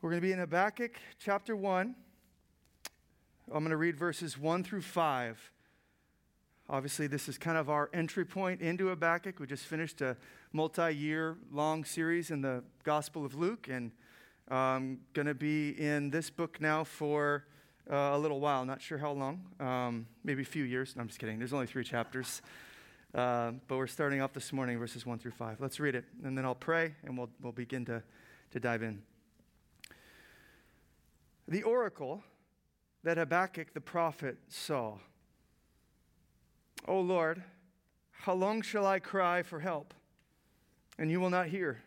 We're going to be in Habakkuk chapter 1. I'm going to read verses 1 through 5. Obviously, this is kind of our entry point into Habakkuk. We just finished a multi year long series in the Gospel of Luke, and I'm going to be in this book now for uh, a little while. Not sure how long, um, maybe a few years. No, I'm just kidding. There's only three chapters. Uh, but we're starting off this morning, verses 1 through 5. Let's read it, and then I'll pray, and we'll, we'll begin to, to dive in the oracle that Habakkuk the prophet saw. O Lord, how long shall I cry for help, and you will not hear?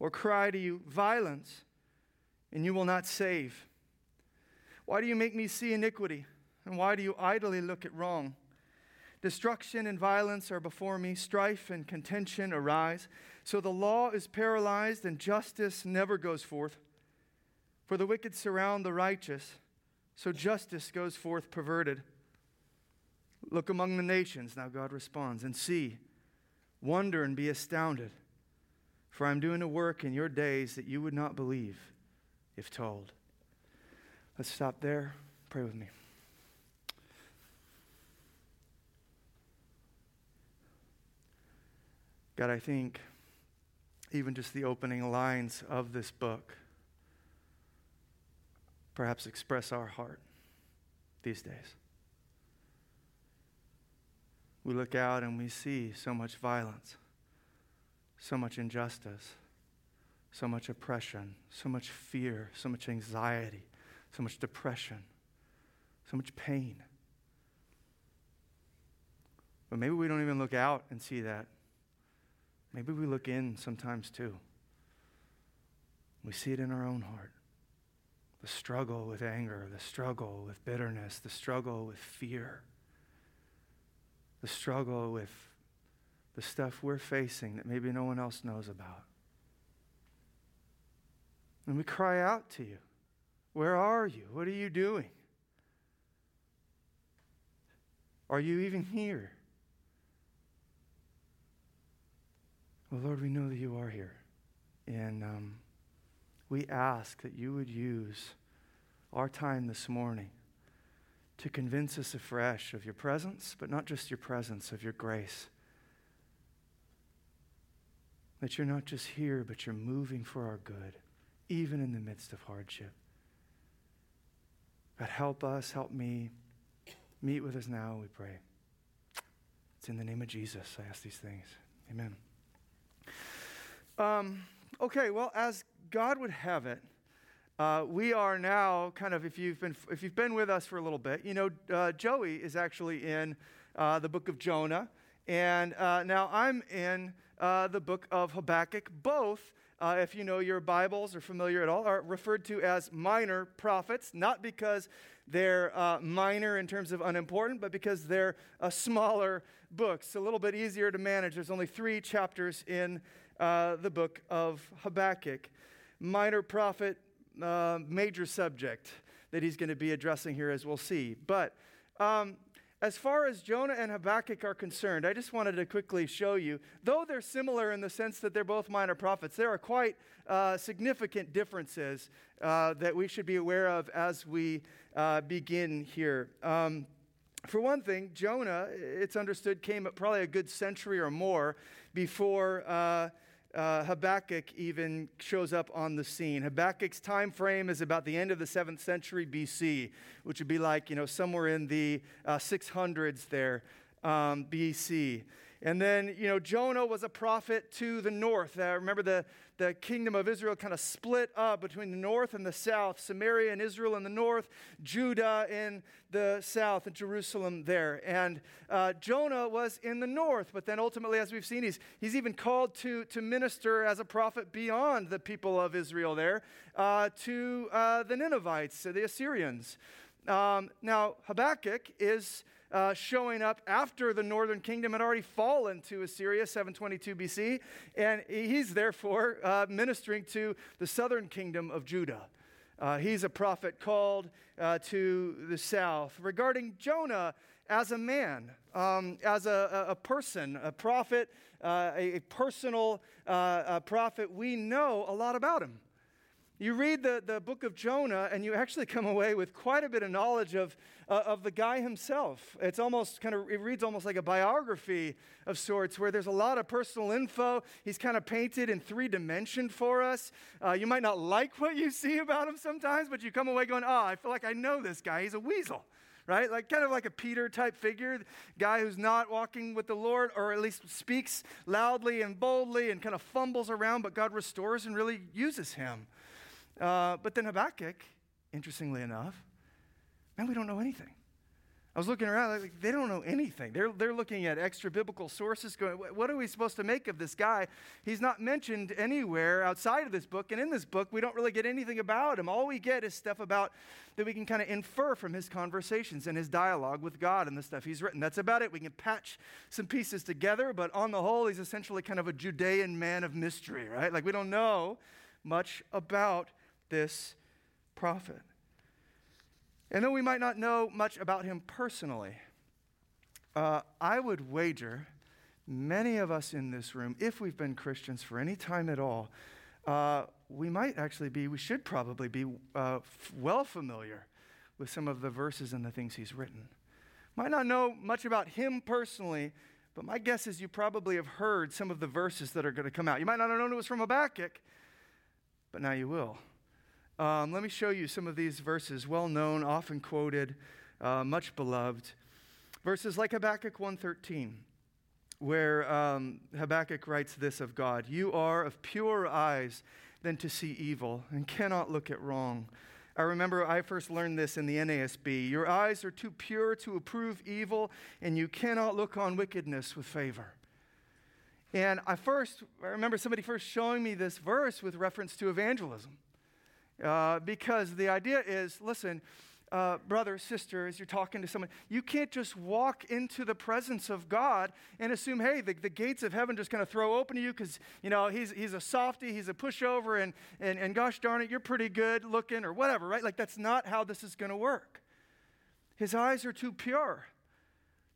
Or cry to you violence, and you will not save? Why do you make me see iniquity, and why do you idly look at wrong? Destruction and violence are before me, strife and contention arise. So the law is paralyzed, and justice never goes forth. For the wicked surround the righteous, so justice goes forth perverted. Look among the nations, now God responds, and see, wonder and be astounded. For I'm doing a work in your days that you would not believe if told. Let's stop there. Pray with me. God, I think even just the opening lines of this book perhaps express our heart these days. We look out and we see so much violence, so much injustice, so much oppression, so much fear, so much anxiety, so much depression, so much pain. But maybe we don't even look out and see that. Maybe we look in sometimes too. We see it in our own heart the struggle with anger, the struggle with bitterness, the struggle with fear, the struggle with the stuff we're facing that maybe no one else knows about. And we cry out to you Where are you? What are you doing? Are you even here? Well, Lord, we know that you are here. And um, we ask that you would use our time this morning to convince us afresh of your presence, but not just your presence, of your grace. That you're not just here, but you're moving for our good, even in the midst of hardship. God, help us, help me. Meet with us now, we pray. It's in the name of Jesus I ask these things. Amen. Um, okay, well, as God would have it, uh, we are now kind of, if you've been, if you've been with us for a little bit, you know, uh, Joey is actually in uh, the book of Jonah. And uh, now I'm in uh, the book of Habakkuk. Both, uh, if you know your Bibles or familiar at all, are referred to as minor prophets, not because they're minor in terms of unimportant, but because they're a smaller books. a little bit easier to manage. There's only three chapters in the book of Habakkuk minor prophet, uh, major subject that he's going to be addressing here, as we'll see. But um, as far as Jonah and Habakkuk are concerned, I just wanted to quickly show you, though they're similar in the sense that they're both minor prophets, there are quite uh, significant differences uh, that we should be aware of as we uh, begin here. Um, for one thing, Jonah, it's understood, came probably a good century or more before uh, Habakkuk even shows up on the scene. Habakkuk's time frame is about the end of the 7th century BC, which would be like, you know, somewhere in the uh, 600s there um, BC. And then, you know, Jonah was a prophet to the north. Uh, remember, the, the kingdom of Israel kind of split up between the north and the south Samaria and Israel in the north, Judah in the south, and Jerusalem there. And uh, Jonah was in the north, but then ultimately, as we've seen, he's, he's even called to, to minister as a prophet beyond the people of Israel there uh, to uh, the Ninevites, the Assyrians. Um, now, Habakkuk is uh, showing up after the northern kingdom had already fallen to Assyria, 722 BC, and he's therefore uh, ministering to the southern kingdom of Judah. Uh, he's a prophet called uh, to the south. Regarding Jonah as a man, um, as a, a, person, a prophet, uh, a, a, personal uh, prophet, we know a lot about him. You read the, the book of Jonah, and you actually come away with quite a bit of knowledge of, uh, of the guy himself. It's almost kind of, it reads almost like a biography of sorts, where there's a lot of personal info. He's kind of painted in three dimension for us. Uh, you might not like what you see about him sometimes, but you come away going, oh, I feel like I know this guy. He's a weasel right? Like kind of like a Peter type figure, guy who's not walking with the Lord, or at least speaks loudly and boldly and kind of fumbles around, but God restores and really uses him. Uh, but then Habakkuk, interestingly enough, man, we don't know anything. I was looking around, like, they don't know anything. They're, they're looking at extra biblical sources, going, what are we supposed to make of this guy? He's not mentioned anywhere outside of this book. And in this book, we don't really get anything about him. All we get is stuff about that we can kind of infer from his conversations and his dialogue with God and the stuff he's written. That's about it. We can patch some pieces together, but on the whole, he's essentially kind of a Judean man of mystery, right? Like, we don't know much about this prophet. And though we might not know much about him personally, uh, I would wager many of us in this room, if we've been Christians for any time at all, uh, we might actually be, we should probably be uh, f- well familiar with some of the verses and the things he's written. Might not know much about him personally, but my guess is you probably have heard some of the verses that are going to come out. You might not have known it was from Habakkuk, but now you will. Um, let me show you some of these verses, well known, often quoted, uh, much beloved. Verses like Habakkuk 1:13, where um, Habakkuk writes this of God: "You are of purer eyes than to see evil, and cannot look at wrong." I remember I first learned this in the NASB. Your eyes are too pure to approve evil, and you cannot look on wickedness with favor. And I first, I remember somebody first showing me this verse with reference to evangelism. Uh, because the idea is listen, uh, brother, sister, as you're talking to someone, you can't just walk into the presence of God and assume, hey, the, the gates of heaven just kind of throw open to you because, you know, he's, he's a softy, he's a pushover, and, and, and gosh darn it, you're pretty good looking or whatever, right? Like, that's not how this is going to work. His eyes are too pure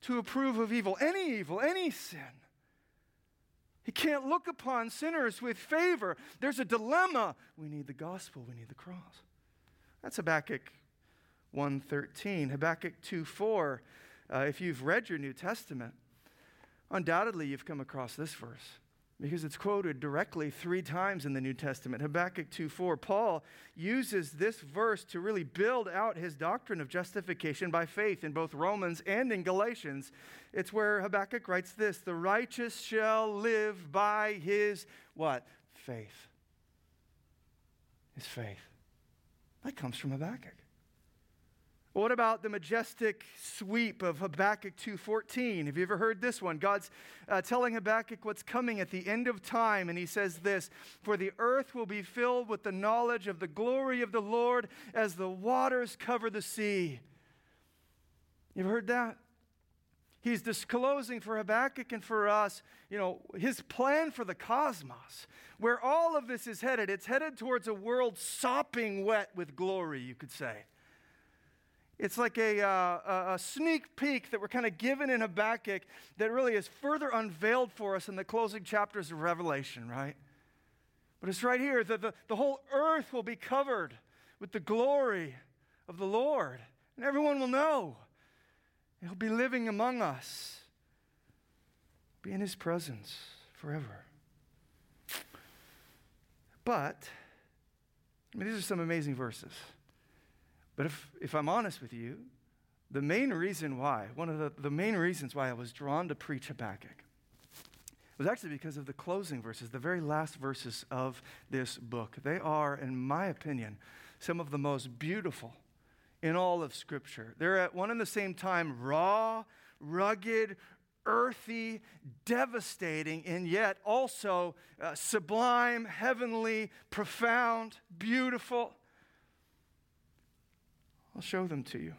to approve of evil, any evil, any sin. He can't look upon sinners with favor. There's a dilemma. We need the gospel, we need the cross. That's Habakkuk 1:13. Habakkuk 2:4. Uh, if you've read your New Testament, undoubtedly you've come across this verse because it's quoted directly three times in the New Testament. Habakkuk 2:4. Paul uses this verse to really build out his doctrine of justification by faith in both Romans and in Galatians. It's where Habakkuk writes this, "The righteous shall live by his what? Faith." His faith. That comes from Habakkuk. What about the majestic sweep of Habakkuk 2:14? Have you ever heard this one? God's uh, telling Habakkuk what's coming at the end of time, and he says this: "For the earth will be filled with the knowledge of the glory of the Lord as the waters cover the sea." You've heard that? He's disclosing for Habakkuk and for us, you know, his plan for the cosmos, where all of this is headed. It's headed towards a world sopping wet with glory, you could say. It's like a, uh, a sneak peek that we're kind of given in Habakkuk that really is further unveiled for us in the closing chapters of Revelation, right? But it's right here that the, the whole earth will be covered with the glory of the Lord, and everyone will know. He'll be living among us, be in his presence forever. But, I mean, these are some amazing verses. But if, if I'm honest with you, the main reason why, one of the, the main reasons why I was drawn to preach Habakkuk was actually because of the closing verses, the very last verses of this book. They are, in my opinion, some of the most beautiful in all of Scripture. They're at one and the same time raw, rugged, earthy, devastating, and yet also uh, sublime, heavenly, profound, beautiful. I'll show them to you.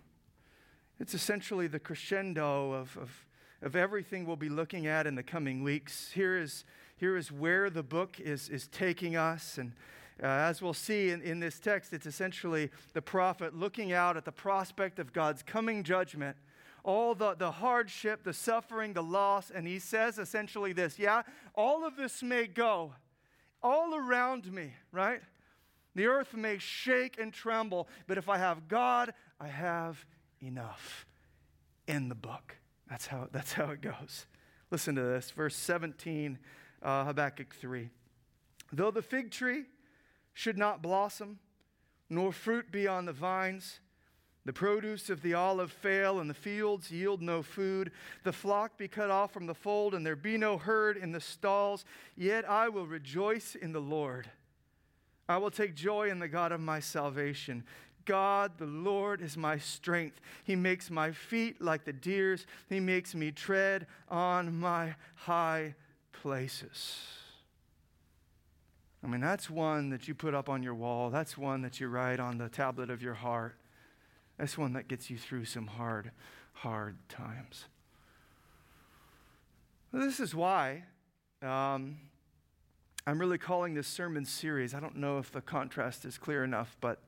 It's essentially the crescendo of, of, of everything we'll be looking at in the coming weeks. Here is, here is where the book is, is taking us. And uh, as we'll see in, in this text, it's essentially the prophet looking out at the prospect of God's coming judgment, all the, the hardship, the suffering, the loss. And he says essentially this Yeah, all of this may go all around me, right? The earth may shake and tremble, but if I have God, I have enough. In the book. That's how, that's how it goes. Listen to this, verse 17, uh, Habakkuk 3. Though the fig tree should not blossom, nor fruit be on the vines, the produce of the olive fail, and the fields yield no food. The flock be cut off from the fold, and there be no herd in the stalls. Yet I will rejoice in the Lord. I will take joy in the God of my salvation. God, the Lord, is my strength. He makes my feet like the deer's, He makes me tread on my high places. I mean, that's one that you put up on your wall. That's one that you write on the tablet of your heart. That's one that gets you through some hard, hard times. This is why um, I'm really calling this sermon series. I don't know if the contrast is clear enough, but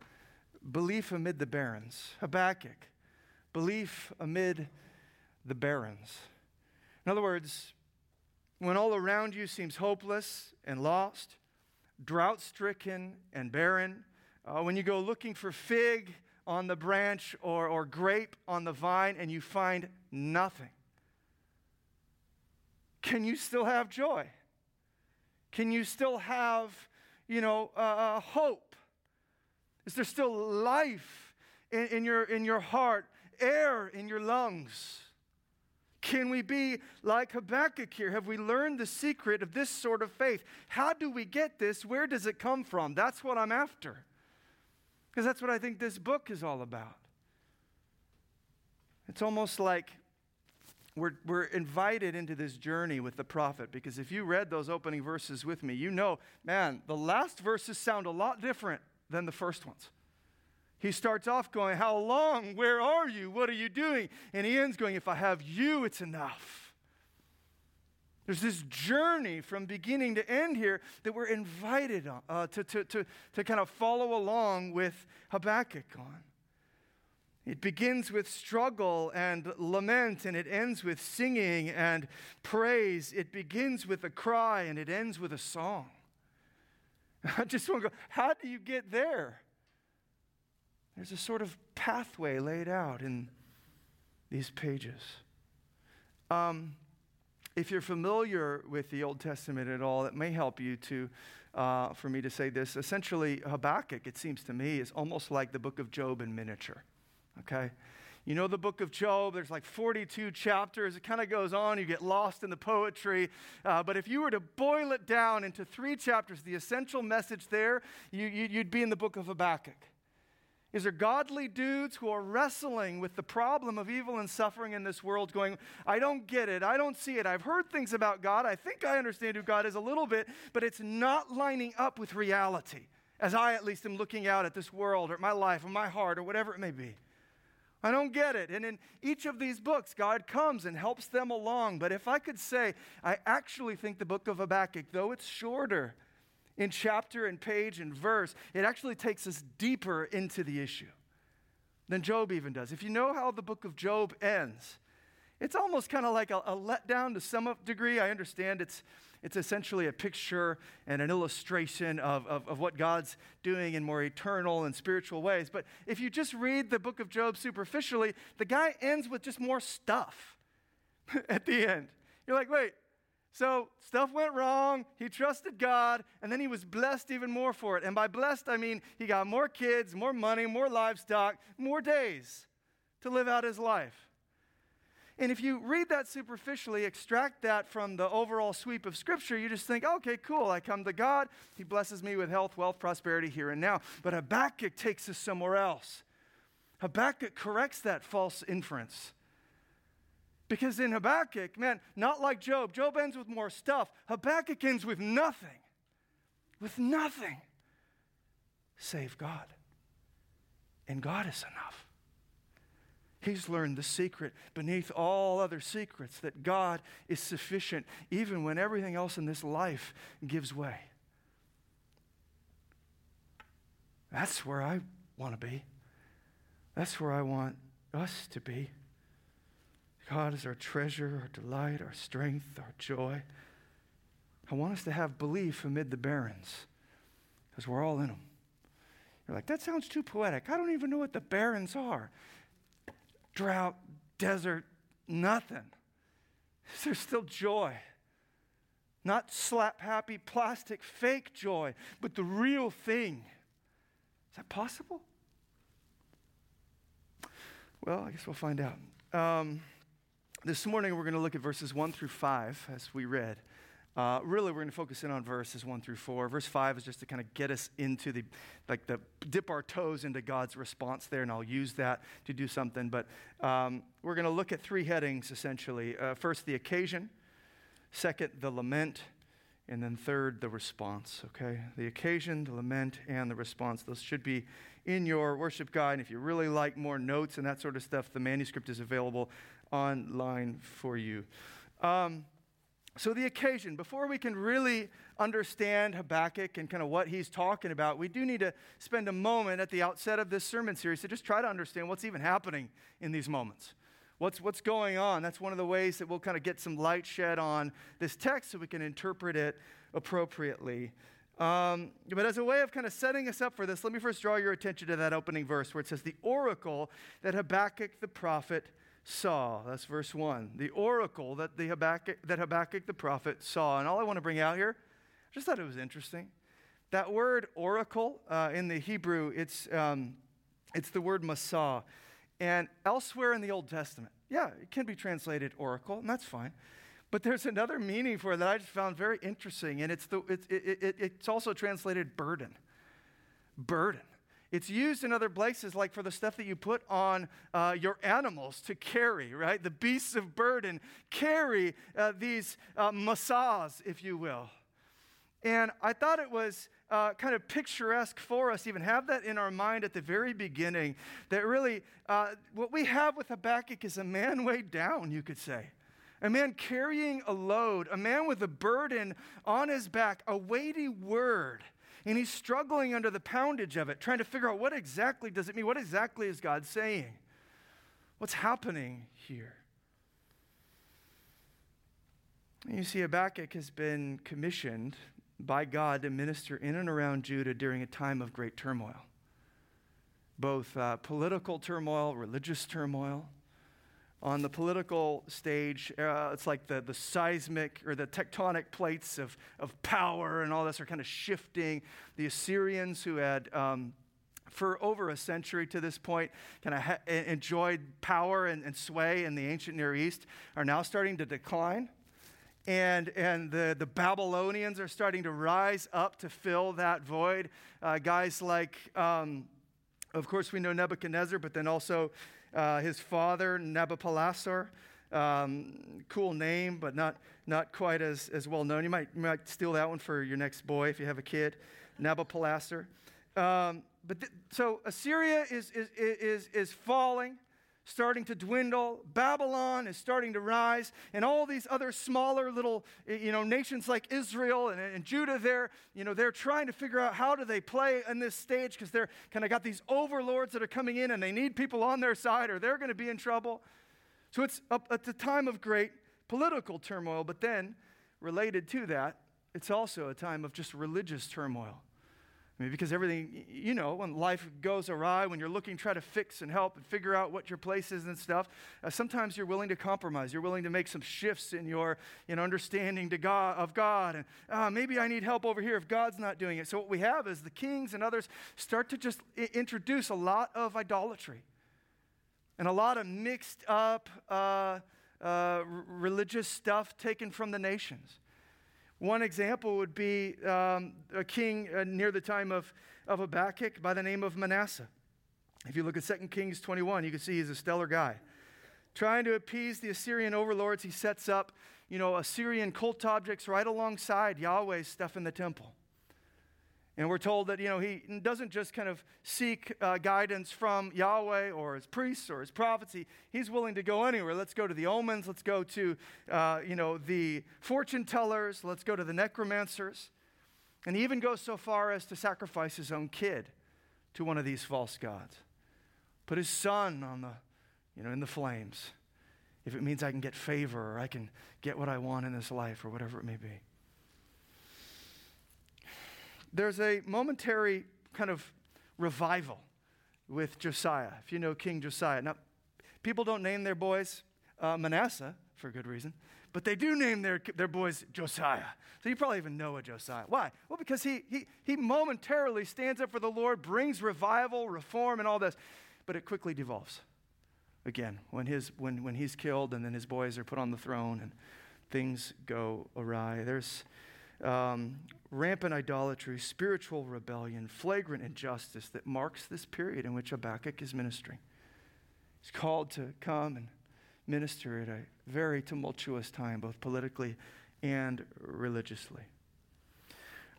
belief amid the barrens. Habakkuk, belief amid the barrens. In other words, when all around you seems hopeless and lost, drought stricken and barren, uh, when you go looking for fig on the branch or, or grape on the vine and you find nothing? Can you still have joy? Can you still have, you know, uh, hope? Is there still life in, in, your, in your heart, air in your lungs? Can we be like Habakkuk here? Have we learned the secret of this sort of faith? How do we get this? Where does it come from? That's what I'm after. Because that's what I think this book is all about. It's almost like we're, we're invited into this journey with the prophet because if you read those opening verses with me, you know, man, the last verses sound a lot different than the first ones. He starts off going, How long? Where are you? What are you doing? And he ends going, If I have you, it's enough. There's this journey from beginning to end here that we're invited uh, to, to, to, to kind of follow along with Habakkuk on. It begins with struggle and lament, and it ends with singing and praise. It begins with a cry, and it ends with a song. I just want to go, how do you get there? There's a sort of pathway laid out in these pages. Um, if you're familiar with the Old Testament at all, it may help you to, uh, for me to say this. Essentially, Habakkuk, it seems to me, is almost like the book of Job in miniature. Okay? You know the book of Job, there's like 42 chapters. It kind of goes on, you get lost in the poetry. Uh, but if you were to boil it down into three chapters, the essential message there, you, you, you'd be in the book of Habakkuk. Is there godly dudes who are wrestling with the problem of evil and suffering in this world, going, I don't get it. I don't see it. I've heard things about God. I think I understand who God is a little bit, but it's not lining up with reality, as I at least am looking out at this world or my life or my heart or whatever it may be. I don't get it. And in each of these books, God comes and helps them along. But if I could say, I actually think the book of Habakkuk, though it's shorter, in chapter and page and verse, it actually takes us deeper into the issue than Job even does. If you know how the book of Job ends, it's almost kind of like a, a letdown to some degree. I understand it's, it's essentially a picture and an illustration of, of, of, what God's doing in more eternal and spiritual ways. But if you just read the book of Job superficially, the guy ends with just more stuff at the end. You're like, wait, so stuff went wrong. He trusted God, and then he was blessed even more for it. And by blessed, I mean he got more kids, more money, more livestock, more days to live out his life. And if you read that superficially, extract that from the overall sweep of Scripture, you just think, okay, cool, I come to God. He blesses me with health, wealth, prosperity here and now. But Habakkuk takes us somewhere else. Habakkuk corrects that false inference. Because in Habakkuk, man, not like Job, Job ends with more stuff. Habakkuk ends with nothing. With nothing save God. And God is enough. He's learned the secret beneath all other secrets that God is sufficient even when everything else in this life gives way. That's where I want to be. That's where I want us to be. God is our treasure, our delight, our strength, our joy. I want us to have belief amid the barrens because we're all in them. You're like, that sounds too poetic. I don't even know what the barrens are. Drought, desert, nothing. There's still joy. Not slap happy, plastic, fake joy, but the real thing. Is that possible? Well, I guess we'll find out. Um, this morning we're going to look at verses 1 through 5 as we read. Uh, really, we're going to focus in on verses 1 through 4. Verse 5 is just to kind of get us into the, like, the dip our toes into God's response there, and I'll use that to do something. But um, we're going to look at three headings essentially. Uh, first, the occasion. Second, the lament. And then third, the response, okay? The occasion, the lament, and the response. Those should be in your worship guide. And if you really like more notes and that sort of stuff, the manuscript is available online for you. Um, so, the occasion, before we can really understand Habakkuk and kind of what he's talking about, we do need to spend a moment at the outset of this sermon series to just try to understand what's even happening in these moments. What's, what's going on? That's one of the ways that we'll kind of get some light shed on this text so we can interpret it appropriately. Um, but as a way of kind of setting us up for this, let me first draw your attention to that opening verse where it says, The oracle that Habakkuk the prophet saw. That's verse 1. The oracle that, the Habakkuk, that Habakkuk the prophet saw. And all I want to bring out here, I just thought it was interesting. That word oracle uh, in the Hebrew, it's, um, it's the word masah. And elsewhere in the Old Testament, yeah, it can be translated oracle, and that's fine. But there's another meaning for it that I just found very interesting, and it's, the, it's, it, it, it's also translated burden. Burden. It's used in other places, like for the stuff that you put on uh, your animals to carry, right? The beasts of burden carry uh, these uh, if you will. And I thought it was uh, kind of picturesque for us, even have that in our mind at the very beginning, that really uh, what we have with Habakkuk is a man weighed down, you could say. A man carrying a load, a man with a burden on his back, a weighty word and he's struggling under the poundage of it, trying to figure out what exactly does it mean? What exactly is God saying? What's happening here? And you see, Habakkuk has been commissioned by God to minister in and around Judah during a time of great turmoil, both uh, political turmoil, religious turmoil on the political stage, uh, it's like the, the seismic or the tectonic plates of, of power and all this are kind of shifting. The Assyrians, who had um, for over a century to this point kind of ha- enjoyed power and, and sway in the ancient Near East, are now starting to decline. And, and the, the Babylonians are starting to rise up to fill that void. Uh, guys like, um, of course, we know Nebuchadnezzar, but then also uh, his father, Nabopolassar. Um, cool name, but not, not quite as, as well known. You might, you might steal that one for your next boy if you have a kid, Nabopolassar. Um, but th- so Assyria is, is, is, is falling starting to dwindle. Babylon is starting to rise. And all these other smaller little, eh, you know, nations like Israel and, and Judah, they're, you know, they're trying to figure out how do they play in this stage because they're kind of got these overlords that are coming in and they need people on their side or they're going to be in trouble. So it's at the time of great political turmoil, but then related to that, it's also a time of just religious turmoil. I mean, because everything, you know, when life goes awry, when you're looking, try to fix and help and figure out what your place is and stuff, uh, sometimes you're willing to compromise. You're willing to make some shifts in your you know, understanding to God, of God. And uh, maybe I need help over here if God's not doing it. So, what we have is the kings and others start to just I- introduce a lot of idolatry and a lot of mixed up uh, uh, religious stuff taken from the nations. One example would be um, a king uh, near the time of, of Habakkuk by the name of Manasseh. If you look at 2 Kings 21, you can see he's a stellar guy. Trying to appease the Assyrian overlords, he sets up, you know, Assyrian cult objects right alongside Yahweh's stuff in the temple. And we're told that, you know, he doesn't just kind of seek uh, guidance from Yahweh or his priests or his prophets. He, he's willing to go anywhere. Let's go to the omens. Let's go to, uh, you know, the fortune tellers. Let's go to the necromancers. And he even goes so far as to sacrifice his own kid to one of these false gods. Put his son on the, you know, in the flames. If it means I can get favor or I can get what I want in this life or whatever it may be there's a momentary kind of revival with Josiah, if you know King Josiah. Now, people don't name their boys uh, Manasseh for good reason, but they do name their, their boys Josiah. So you probably even know a Josiah. Why? Well, because he, he, he momentarily stands up for the Lord, brings revival, reform, and all this, but it quickly devolves again when, his, when, when he's killed and then his boys are put on the throne and things go awry. There's um, rampant idolatry, spiritual rebellion, flagrant injustice that marks this period in which Habakkuk is ministering. He's called to come and minister at a very tumultuous time, both politically and religiously.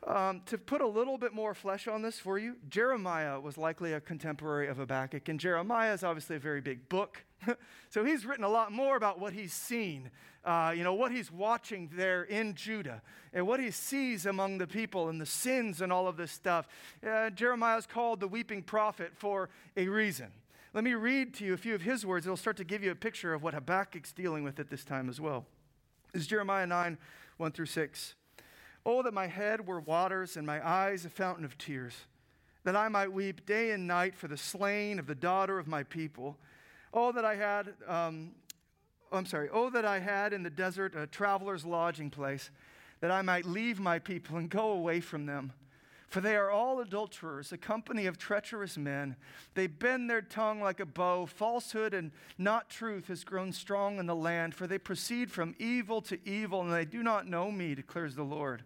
Um, to put a little bit more flesh on this for you, Jeremiah was likely a contemporary of Habakkuk, and Jeremiah is obviously a very big book. so he's written a lot more about what he's seen, uh, you know, what he's watching there in Judah, and what he sees among the people and the sins and all of this stuff. Uh, Jeremiah is called the weeping prophet for a reason. Let me read to you a few of his words. It'll start to give you a picture of what Habakkuk's dealing with at this time as well. This is Jeremiah 9, 1 through 6. Oh, that my head were waters and my eyes a fountain of tears, that I might weep day and night for the slain of the daughter of my people. Oh, that I had, um, I'm sorry, oh, that I had in the desert a traveler's lodging place, that I might leave my people and go away from them. For they are all adulterers, a company of treacherous men. They bend their tongue like a bow. Falsehood and not truth has grown strong in the land, for they proceed from evil to evil, and they do not know me, declares the Lord.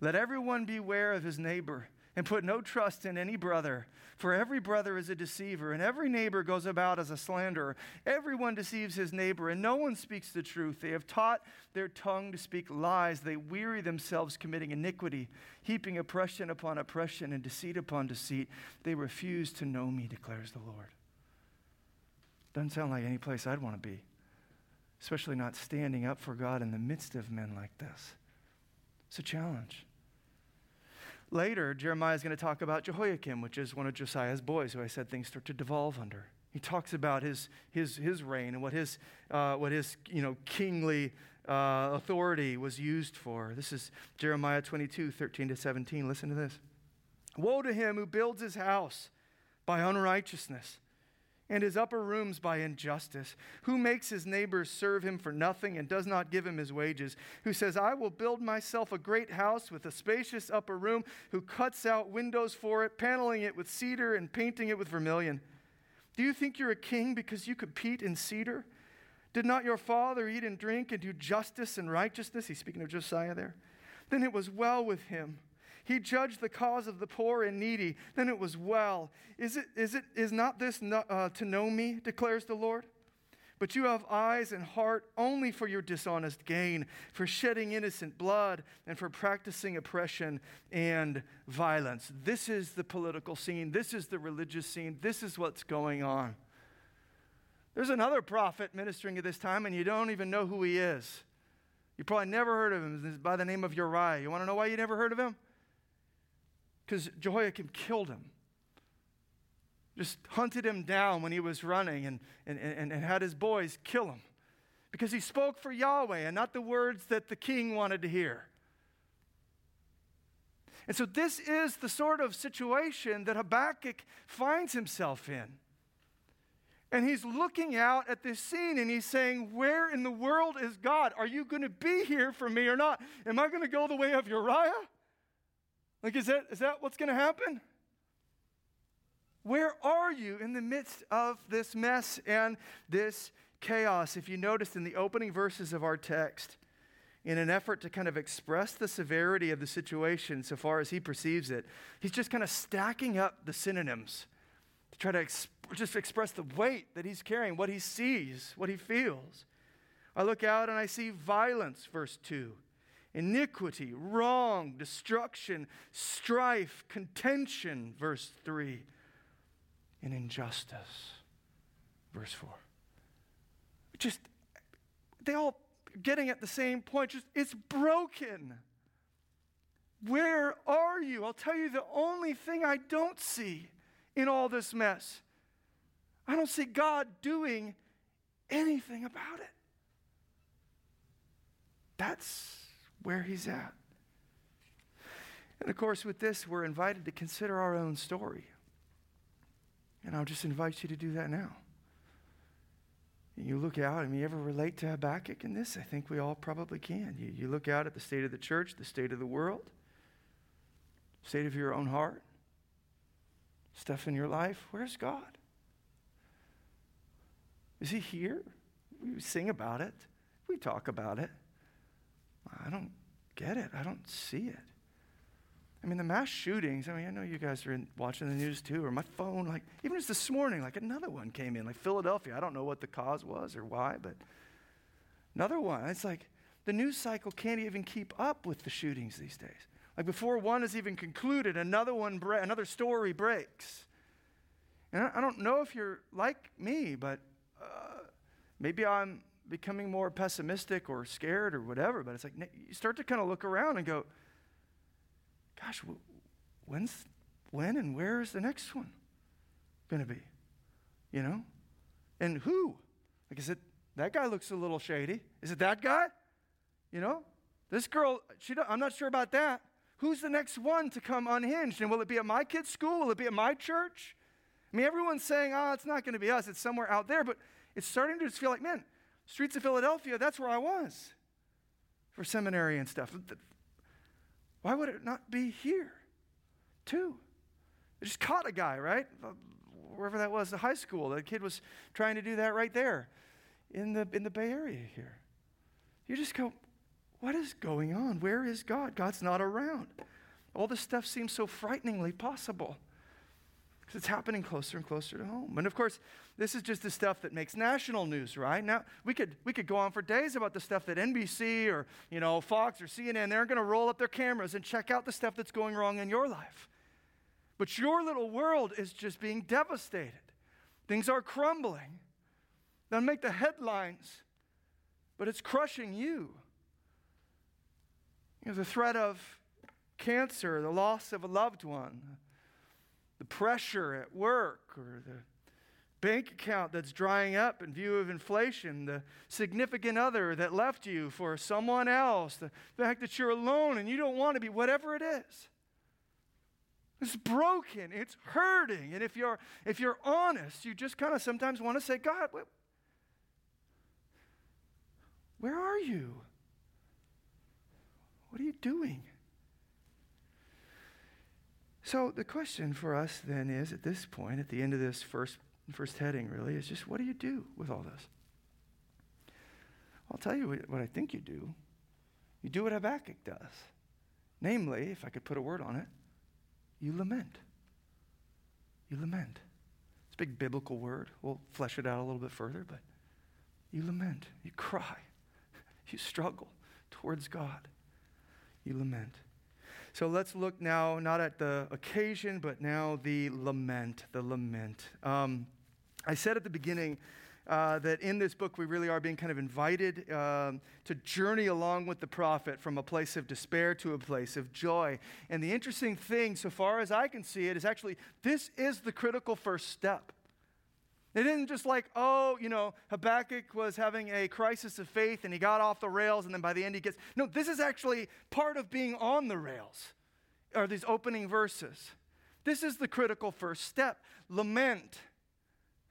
Let everyone beware of his neighbor and put no trust in any brother. For every brother is a deceiver, and every neighbor goes about as a slanderer. Everyone deceives his neighbor, and no one speaks the truth. They have taught their tongue to speak lies. They weary themselves committing iniquity, heaping oppression upon oppression and deceit upon deceit. They refuse to know me, declares the Lord. Doesn't sound like any place I'd want to be, especially not standing up for God in the midst of men like this. It's a challenge. Later, Jeremiah is going to talk about Jehoiakim, which is one of Josiah's boys, who I said things start to devolve under. He talks about his, his, his reign and what his, uh, what his you know, kingly uh, authority was used for. This is Jeremiah 22, 13 to 17. Listen to this. Woe to him who builds his house by unrighteousness and his upper rooms by injustice, who makes his neighbors serve him for nothing and does not give him his wages, who says, I will build myself a great house with a spacious upper room, who cuts out windows for it, paneling it with cedar and painting it with vermilion. Do you think you're a king because you compete in cedar? Did not your father eat and drink and do justice and righteousness? He's speaking of Josiah there. Then it was well with him. He judged the cause of the poor and needy. Then it was well. Is, it, is, it, is not this uh, to know me, declares the Lord? But you have eyes and heart only for your dishonest gain, for shedding innocent blood, and for practicing oppression and violence. This is the political scene. This is the religious scene. This is what's going on. There's another prophet ministering at this time, and you don't even know who he is. You probably never heard of him. by the name of Uriah. You want to know why you never heard of him? Because Jehoiakim killed him. Just hunted him down when he was running and, and, and, and had his boys kill him because he spoke for Yahweh and not the words that the king wanted to hear. And so, this is the sort of situation that Habakkuk finds himself in. And he's looking out at this scene and he's saying, Where in the world is God? Are you going to be here for me or not? Am I going to go the way of Uriah? Like, is that, is that what's going to happen? Where are you in the midst of this mess and this chaos? If you noticed in the opening verses of our text, in an effort to kind of express the severity of the situation so far as he perceives it, he's just kind of stacking up the synonyms to try to just express the weight that he's carrying, what he sees, what he feels. I look out and I see violence, verse 2 iniquity, wrong, destruction, strife, contention, verse 3, and injustice, verse 4. Just, they all getting at the same point, just, it's broken. Where are you? I'll tell you the only thing I don't see in all this mess. I don't see God doing anything about it. That's where he's at. And of course, with this, we're invited to consider our own story. And I'll just invite you to do that now. You look out, mean, you ever relate to Habakkuk in this? I think we all probably can. You, you look out at the state of the church, the state of the world, state of your own heart, stuff in your life. Where's God? Is He here? We sing about it, we talk about it. I don't get it, I don't see it. I mean, the mass shootings, I mean, I know you guys are in, watching the news too, or my phone, like, even just this morning, like another one came in, like Philadelphia. I don't know what the cause was or why, but another one. It's like the news cycle can't even keep up with the shootings these days. Like before one is even concluded, another one, bre- another story breaks. And I, I don't know if you're like me, but uh, maybe I'm becoming more pessimistic or scared or whatever, but it's like you start to kind of look around and go, gosh, when's, when and where is the next one going to be? You know? And who? Like, is it that guy looks a little shady? Is it that guy? You know? This girl, she I'm not sure about that. Who's the next one to come unhinged? And will it be at my kid's school? Will it be at my church? I mean, everyone's saying, oh, it's not going to be us. It's somewhere out there. But it's starting to just feel like, man, streets of Philadelphia, that's where I was for seminary and stuff. Why would it not be here, too? They just caught a guy, right? Uh, wherever that was, the high school. The kid was trying to do that right there in the, in the Bay Area here. You just go, what is going on? Where is God? God's not around. All this stuff seems so frighteningly possible because it's happening closer and closer to home. And of course, this is just the stuff that makes national news, right? Now, we could, we could go on for days about the stuff that NBC or, you know, Fox or CNN, they're going to roll up their cameras and check out the stuff that's going wrong in your life. But your little world is just being devastated. Things are crumbling. They'll make the headlines, but it's crushing you. You know, the threat of cancer, the loss of a loved one, the pressure at work, or the bank account that's drying up in view of inflation, the significant other that left you for someone else, the fact that you're alone and you don't want to be, whatever it is. It's broken, it's hurting. And if you're if you're honest, you just kind of sometimes want to say, God, where, where are you? What are you doing? So the question for us then is at this point, at the end of this first first heading really, is just what do you do with all this? I'll tell you what I think you do. You do what Habakkuk does. Namely, if I could put a word on it, you lament. You lament. It's a big biblical word. We'll flesh it out a little bit further, but you lament. You cry. You struggle towards God. You lament. So let's look now not at the occasion, but now the lament. The lament. Um, I said at the beginning uh, that in this book we really are being kind of invited um, to journey along with the prophet from a place of despair to a place of joy. And the interesting thing, so far as I can see it, is actually this is the critical first step. It isn't just like, oh, you know, Habakkuk was having a crisis of faith and he got off the rails and then by the end he gets. No, this is actually part of being on the rails, are these opening verses. This is the critical first step lament,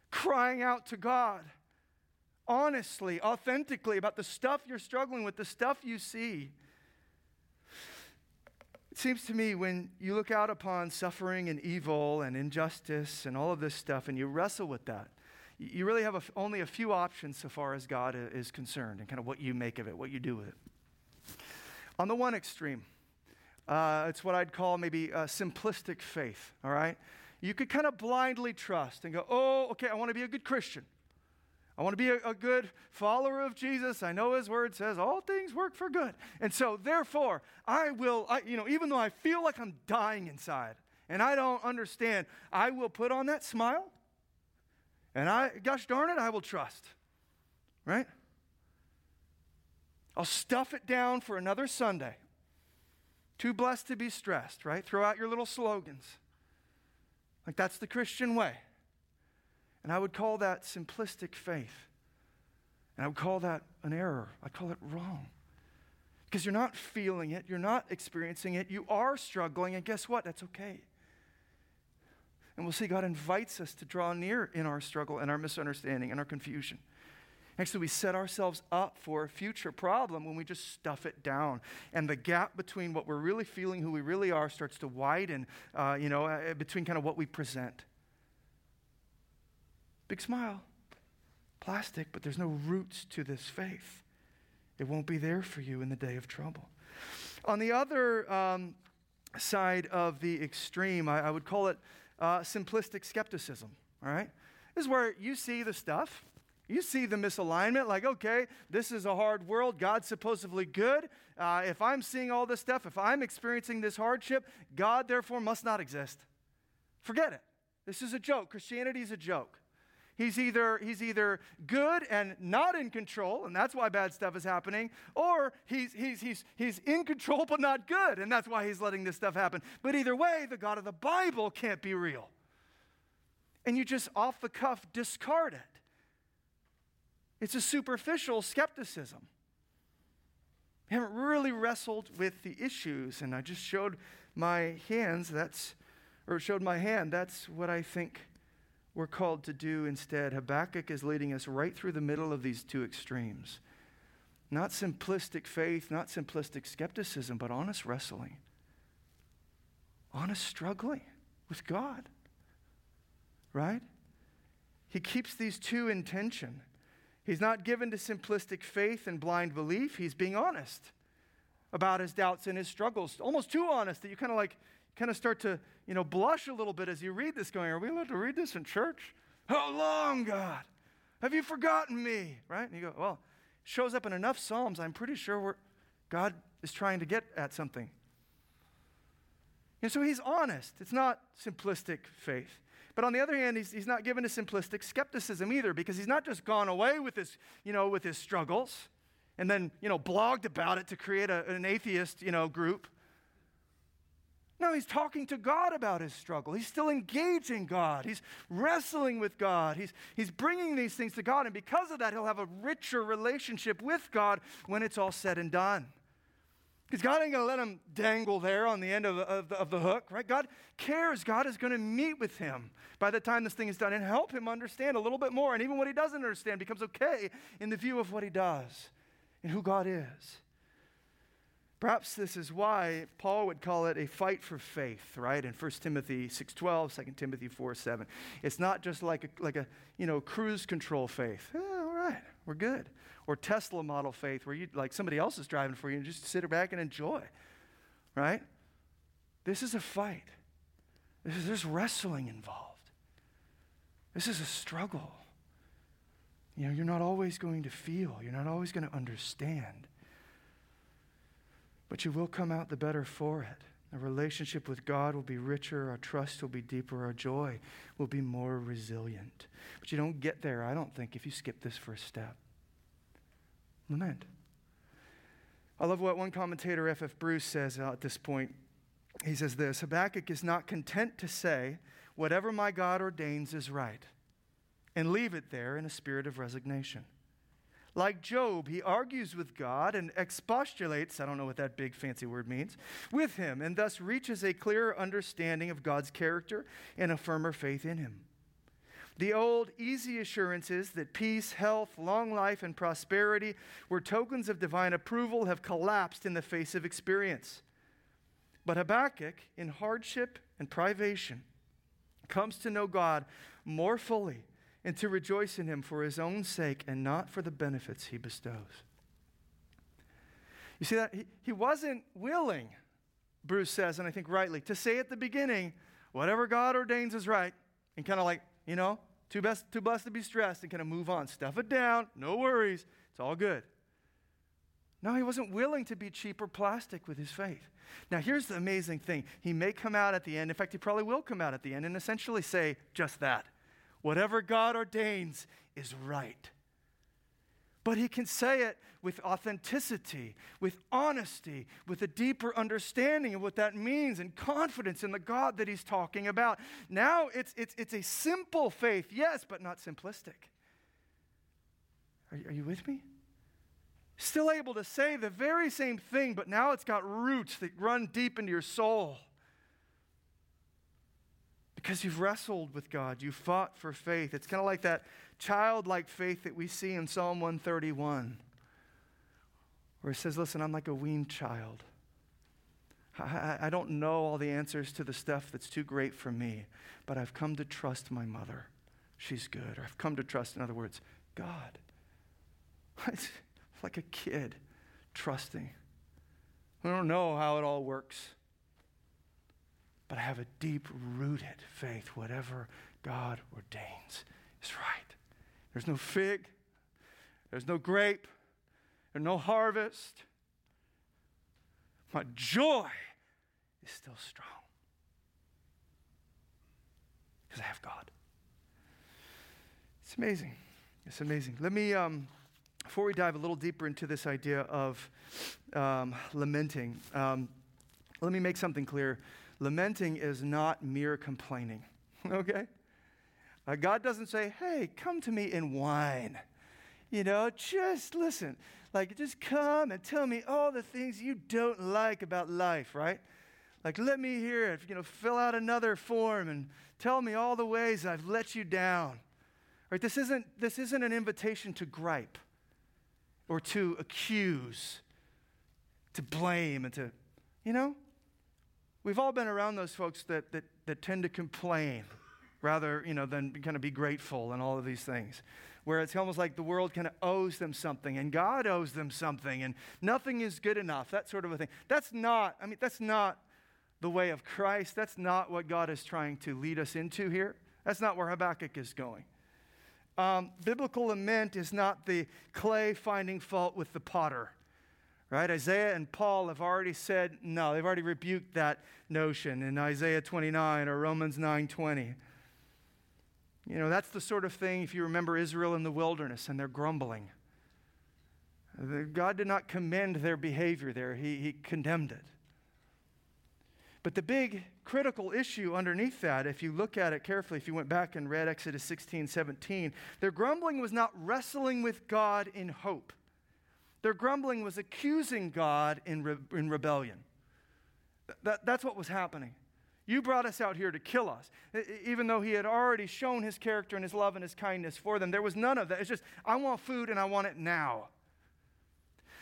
crying out to God honestly, authentically about the stuff you're struggling with, the stuff you see. It seems to me when you look out upon suffering and evil and injustice and all of this stuff and you wrestle with that, you really have a, only a few options so far as God is concerned and kind of what you make of it, what you do with it. On the one extreme, uh, it's what I'd call maybe simplistic faith, all right? You could kind of blindly trust and go, oh, okay, I want to be a good Christian. I want to be a, a, good follower of Jesus. I know his word says all things work for good. And so, therefore, I will, I, you know, even though I feel like I'm dying inside and I don't understand, I will put on that smile and I, gosh darn it, I will trust. Right? I'll stuff it down for another Sunday. Too blessed to be stressed, right? Throw out your little slogans. Like that's the Christian way. And I would call that simplistic faith. And I would call that an error. I'd call it wrong. Because you're not feeling it, you're not experiencing it, you are struggling, and guess what? That's okay. And we'll see God invites us to draw near in our struggle and our misunderstanding and our confusion. Actually, we set ourselves up for a future problem when we just stuff it down. And the gap between what we're really feeling, who we really are, starts to widen, uh, you know, uh, between kind of what we present. Big smile, plastic, but there's no roots to this faith. It won't be there for you in the day of trouble. On the other um, side of the extreme, I, I would call it uh, simplistic skepticism, all right? This is where you see the stuff, you see the misalignment, like, okay, this is a hard world. God's supposedly good. Uh, if I'm seeing all this stuff, if I'm experiencing this hardship, God therefore must not exist. Forget it. This is a joke. Christianity is a joke. He's either, he's either good and not in control, and that's why bad stuff is happening, or he's, he's, he's, he's in control but not good, and that's why he's letting this stuff happen. But either way, the God of the Bible can't be real. And you just off the cuff discard it. It's a superficial skepticism. I haven't really wrestled with the issues, and I just showed my hands. That's, or showed my hand. That's what I think we're called to do instead. Habakkuk is leading us right through the middle of these two extremes. Not simplistic faith, not simplistic skepticism, but honest wrestling, honest struggling with God. Right? He keeps these two in tension. He's not given to simplistic faith and blind belief. He's being honest about his doubts and his struggles. Almost too honest that you kind of like, kind of start to, you know, blush a little bit as you read this, going, Are we allowed to read this in church? How long, God? Have you forgotten me? Right? And you go, Well, it shows up in enough Psalms, I'm pretty sure God is trying to get at something. And so he's honest. It's not simplistic faith. But on the other hand, he's, he's not given to simplistic skepticism either because he's not just gone away with his, you know, with his struggles and then, you know, blogged about it to create a, an atheist, you know, group. No, he's talking to God about his struggle. He's still engaging God. He's wrestling with God. He's, he's bringing these things to God. And because of that, he'll have a richer relationship with God when it's all said and done. Because God ain't going to let him dangle there on the end of, of, of the hook, right? God cares. God is going to meet with him by the time this thing is done and help him understand a little bit more. And even what he doesn't understand becomes okay in the view of what he does and who God is. Perhaps this is why Paul would call it a fight for faith, right? In 1 Timothy 6.12, 2 Timothy 4.7. It's not just like a, like a you know, cruise control faith. Eh, all right, we're good or Tesla model faith where you like somebody else is driving for you and just sit back and enjoy. Right? This is a fight. Is, there's wrestling involved. This is a struggle. You know, you're not always going to feel, you're not always going to understand. But you will come out the better for it. Our relationship with God will be richer, our trust will be deeper, our joy will be more resilient. But you don't get there, I don't think, if you skip this first step. Lament. I love what one commentator, F.F. F. Bruce, says at this point. He says this Habakkuk is not content to say, Whatever my God ordains is right, and leave it there in a spirit of resignation. Like Job, he argues with God and expostulates, I don't know what that big fancy word means, with him, and thus reaches a clearer understanding of God's character and a firmer faith in him. The old, easy assurances that peace, health, long life, and prosperity were tokens of divine approval have collapsed in the face of experience. But Habakkuk, in hardship and privation, comes to know God more fully and to rejoice in Him for His own sake and not for the benefits He bestows. You see that? He, he wasn't willing, Bruce says, and I think rightly, to say at the beginning, whatever God ordains is right, and kind of like, you know, too, best, too blessed to be stressed and kind of move on. Stuff it down. No worries. It's all good. No, he wasn't willing to be cheap or plastic with his faith. Now, here's the amazing thing. He may come out at the end. In fact, he probably will come out at the end and essentially say just that. Whatever God ordains is right. But he can say it with authenticity, with honesty, with a deeper understanding of what that means and confidence in the God that he's talking about. Now it's, it's, it's a simple faith, yes, but not simplistic. Are, are you with me? Still able to say the very same thing, but now it's got roots that run deep into your soul because you've wrestled with God. You fought for faith. It's kind of like that childlike faith that we see in Psalm 131, where it says, Listen, I'm like a weaned child. I, I don't know all the answers to the stuff that's too great for me, but I've come to trust my mother. She's good. Or I've come to trust, in other words, God. It's like a kid trusting. I don't know how it all works, but I have a deep rooted faith. Whatever God ordains is right. There's no fig, there's no grape, there's no harvest. My joy is still strong because I have God. It's amazing. It's amazing. Let me, um, before we dive a little deeper into this idea of um, lamenting, um, let me make something clear. Lamenting is not mere complaining, okay? Uh, God doesn't say, hey, come to me and whine. You know, just listen. Like, just come and tell me all the things you don't like about life, right? Like, let me hear it. You know, fill out another form and tell me all the ways I've let you down. Right? This isn't, this isn't an invitation to gripe or to accuse, to blame, and to, you know? We've all been around those folks that, that, that tend to complain rather, you know, than kind of be grateful and all of these things. Where it's almost like the world kind of owes them something and God owes them something and nothing is good enough, that sort of a thing. That's not, I mean, that's not the way of Christ. That's not what God is trying to lead us into here. That's not where Habakkuk is going. Um, biblical lament is not the clay finding fault with the potter right? Isaiah and Paul have already said no. They've already rebuked that notion in Isaiah 29 or Romans 9:20. You know, that's the sort of thing if you remember Israel in the wilderness and they're grumbling. God did not commend their behavior there. He, he condemned it. But the big critical issue underneath that, if you look at it carefully, if you went back and read Exodus 16, 17, their grumbling was not wrestling with God in hope. Their grumbling was accusing God in, re- in rebellion. That, that's what was happening. You brought us out here to kill us. Even though he had already shown his character and his love and his kindness for them, there was none of that. It's just, I want food and I want it now.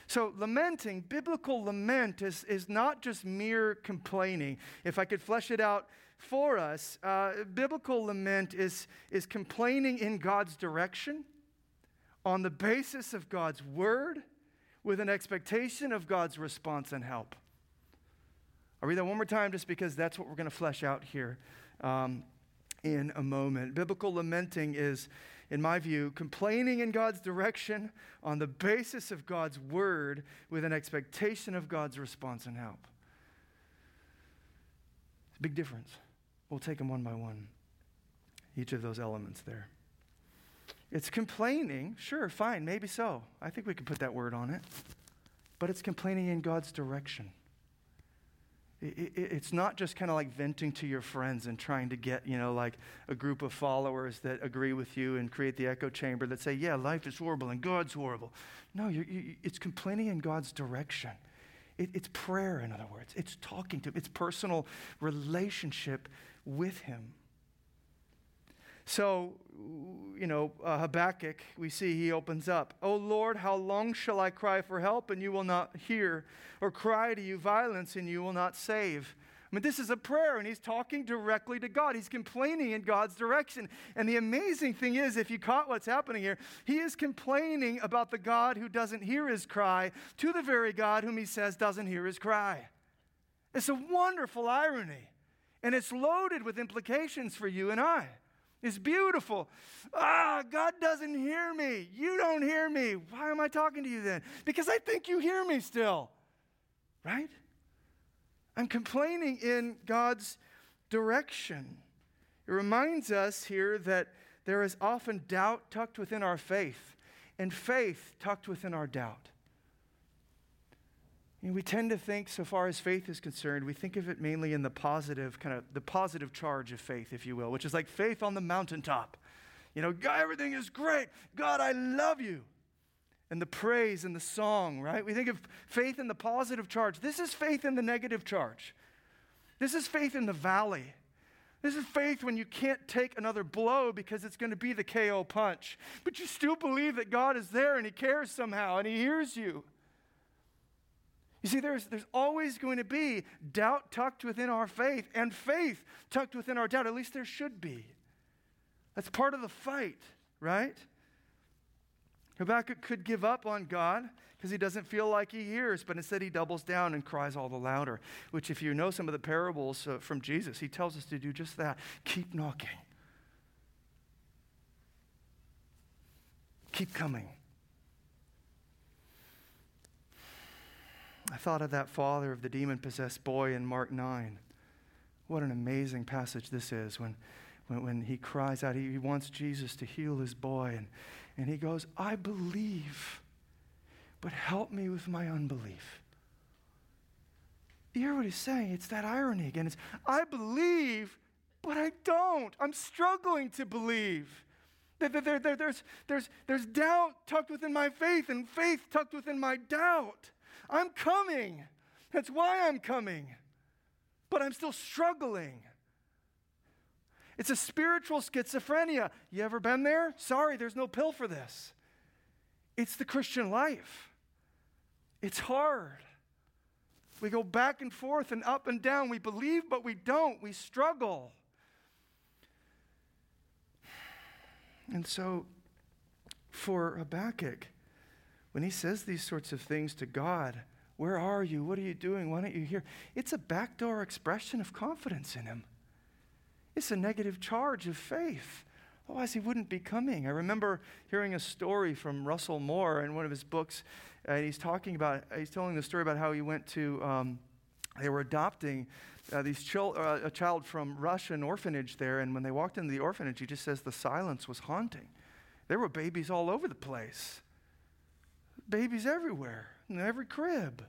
So, lamenting, biblical lament, is, is not just mere complaining. If I could flesh it out for us, uh, biblical lament is, is complaining in God's direction on the basis of God's word with an expectation of God's response and help. I'll read that one more time just because that's what we're going to flesh out here um, in a moment. Biblical lamenting is, in my view, complaining in God's direction on the basis of God's word with an expectation of God's response and help. It's a big difference. We'll take them one by one, each of those elements there. It's complaining, sure, fine, maybe so. I think we can put that word on it. But it's complaining in God's direction. It's not just kind of like venting to your friends and trying to get, you know, like a group of followers that agree with you and create the echo chamber that say, yeah, life is horrible and God's horrible. No, you, it's complaining in God's direction. It, it's prayer, in other words. It's talking to Him, it's personal relationship with Him. So, you know, uh, Habakkuk, we see he opens up, Oh Lord, how long shall I cry for help and you will not hear, or cry to you violence and you will not save? I mean, this is a prayer, and he's talking directly to God. He's complaining in God's direction. And the amazing thing is, if you caught what's happening here, he is complaining about the God who doesn't hear his cry to the very God whom he says doesn't hear his cry. It's a wonderful irony, and it's loaded with implications for you and I. It's beautiful. Ah, God doesn't hear me. You don't hear me. Why am I talking to you then? Because I think you hear me still. Right? I'm complaining in God's direction. It reminds us here that there is often doubt tucked within our faith, and faith tucked within our doubt. And we tend to think, so far as faith is concerned, we think of it mainly in the positive, kind of the positive charge of faith, if you will, which is like faith on the mountaintop. You know, God, everything is great. God, I love you. And the praise and the song, right? We think of faith in the positive charge. This is faith in the negative charge. This is faith in the valley. This is faith when you can't take another blow because it's going to be the KO punch. But you still believe that God is there and He cares somehow and He hears you. You see, there's, there's always going to be doubt tucked within our faith and faith tucked within our doubt. At least there should be. That's part of the fight, right? Habakkuk could give up on God because he doesn't feel like he hears, but instead he doubles down and cries all the louder. Which, if you know some of the parables uh, from Jesus, he tells us to do just that keep knocking, keep coming. I thought of that father of the demon possessed boy in Mark 9. What an amazing passage this is when, when, when he cries out, he, he wants Jesus to heal his boy. And, and he goes, I believe, but help me with my unbelief. You hear what he's saying? It's that irony again. It's, I believe, but I don't. I'm struggling to believe. There, there, there, there's, there's, there's doubt tucked within my faith and faith tucked within my doubt. I'm coming. That's why I'm coming. But I'm still struggling. It's a spiritual schizophrenia. You ever been there? Sorry, there's no pill for this. It's the Christian life. It's hard. We go back and forth and up and down. We believe, but we don't. We struggle. And so, for Habakkuk, when he says these sorts of things to God, where are you? What are you doing? Why don't you hear? It's a backdoor expression of confidence in him. It's a negative charge of faith. Otherwise, he wouldn't be coming. I remember hearing a story from Russell Moore in one of his books, and he's talking about, he's telling the story about how he went to, um, they were adopting uh, these chil- uh, a child from Russian orphanage there, and when they walked into the orphanage, he just says the silence was haunting. There were babies all over the place babies everywhere, in every crib.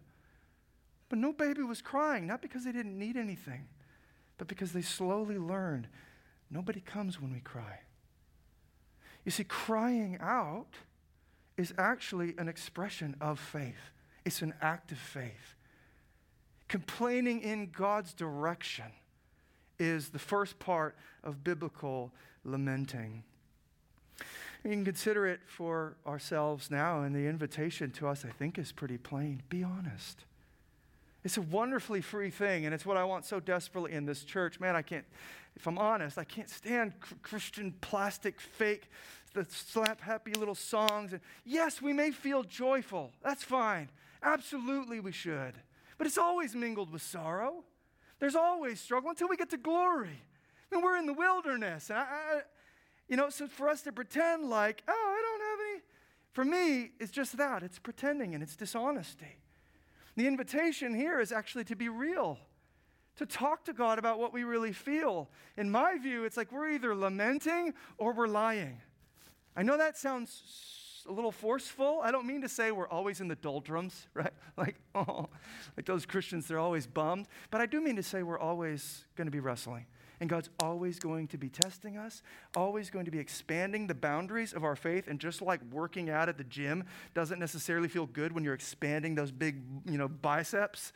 But no baby was crying, not because they didn't need anything, but because they slowly learned nobody comes when we cry. You see, crying out is actually an expression of faith, it's an act of faith. Complaining in God's direction is the first part of biblical lamenting. We can consider it for ourselves now, and the invitation to us, I think, is pretty plain. Be honest. It's a wonderfully free thing, and it's what I want so desperately in this church. Man, I can't, if I'm honest, I can't stand Christian plastic fake, the slap happy little songs. And yes, we may feel joyful. That's fine. Absolutely, we should. But it's always mingled with sorrow. There's always struggle until we get to glory. I mean, we're in the wilderness, and I, I you know, so for us to pretend like, oh, I don't have any, for me, it's just that. It's pretending and it's dishonesty. The invitation here is actually to be real, to talk to God about what we really feel. In my view, it's like we're either lamenting or we're lying. I know that sounds a little forceful. I don't mean to say we're always in the doldrums, right? Like, oh, like those Christians, they're always bummed. But I do mean to say we're always going to be wrestling. And God's always going to be testing us, always going to be expanding the boundaries of our faith. And just like working out at the gym doesn't necessarily feel good when you're expanding those big, you know, biceps,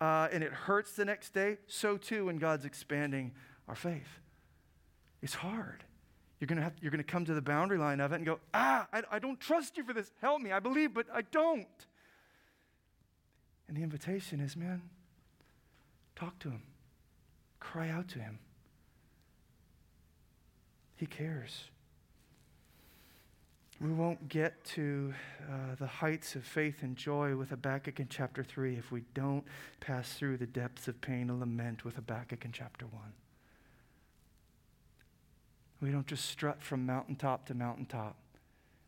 uh, and it hurts the next day, so too when God's expanding our faith. It's hard. You're going to have, you're going to come to the boundary line of it and go, ah, I, I don't trust you for this. Help me. I believe, but I don't. And the invitation is, man, talk to him. Cry out to him. He cares. We won't get to uh, the heights of faith and joy with Habakkuk in chapter 3 if we don't pass through the depths of pain and lament with Habakkuk in chapter 1. We don't just strut from mountaintop to mountaintop.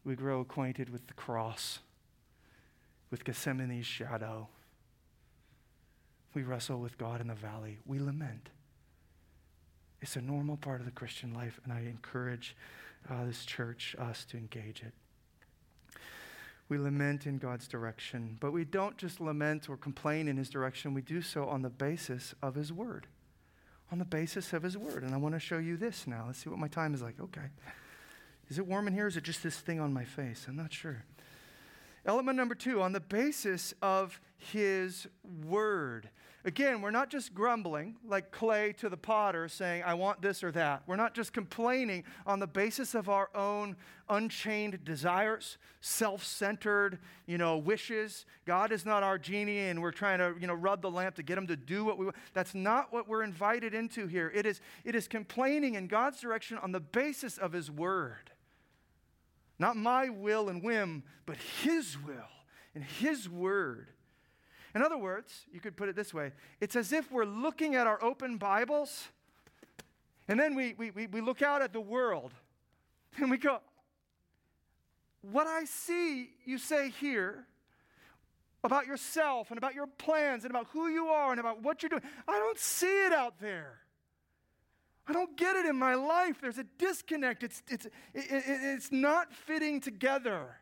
We grow acquainted with the cross, with Gethsemane's shadow. We wrestle with God in the valley. We lament. It's a normal part of the Christian life, and I encourage uh, this church, us, to engage it. We lament in God's direction, but we don't just lament or complain in His direction. We do so on the basis of His Word. On the basis of His Word. And I want to show you this now. Let's see what my time is like. Okay. Is it warm in here? Is it just this thing on my face? I'm not sure. Element number two, on the basis of his word. Again, we're not just grumbling like clay to the potter saying, I want this or that. We're not just complaining on the basis of our own unchained desires, self centered, you know, wishes. God is not our genie and we're trying to, you know, rub the lamp to get him to do what we want. That's not what we're invited into here. It is, it is complaining in God's direction on the basis of his word. Not my will and whim, but his will and his word. In other words, you could put it this way it's as if we're looking at our open Bibles, and then we, we, we, look out at the world, and we go, What I see you say here about yourself and about your plans and about who you are and about what you're doing, I don't see it out there. I don't get it in my life. There's a disconnect. It's, it's, it, it, it's not fitting together.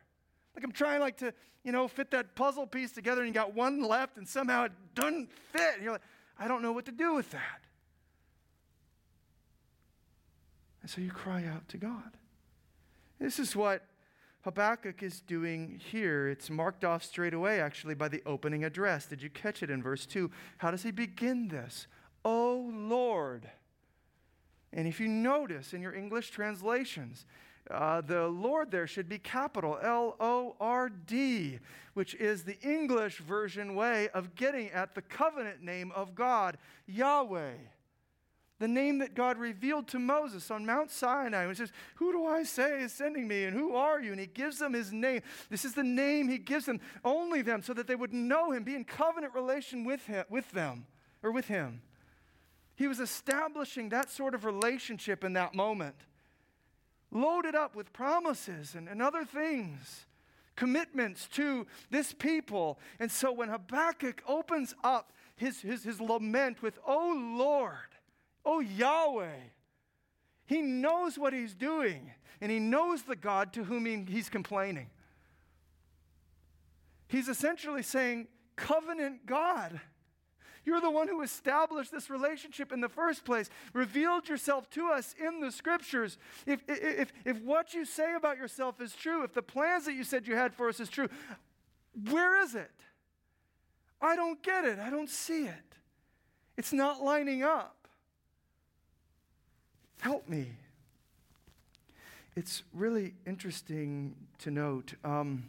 Like I'm trying like to, you know, fit that puzzle piece together and you got one left and somehow it doesn't fit. And you're like, I don't know what to do with that. And so you cry out to God. This is what Habakkuk is doing here. It's marked off straight away, actually, by the opening address. Did you catch it in verse 2? How does he begin this? Oh Lord. And if you notice in your English translations, uh, the Lord there should be capital L O R D, which is the English version way of getting at the covenant name of God, Yahweh. The name that God revealed to Moses on Mount Sinai. He says, Who do I say is sending me, and who are you? And he gives them his name. This is the name he gives them, only them, so that they would know him, be in covenant relation with, him, with them, or with him. He was establishing that sort of relationship in that moment loaded up with promises and, and other things, commitments to this people. And so when Habakkuk opens up his, his, his lament with, Oh Lord, oh Yahweh, he knows what he's doing and he knows the God to whom he, he's complaining. He's essentially saying, Covenant God. You're the one who established this relationship in the first place, revealed yourself to us in the scriptures. If, if, if what you say about yourself is true, if the plans that you said you had for us is true, where is it? I don't get it. I don't see it. It's not lining up. Help me. It's really interesting to note. Um,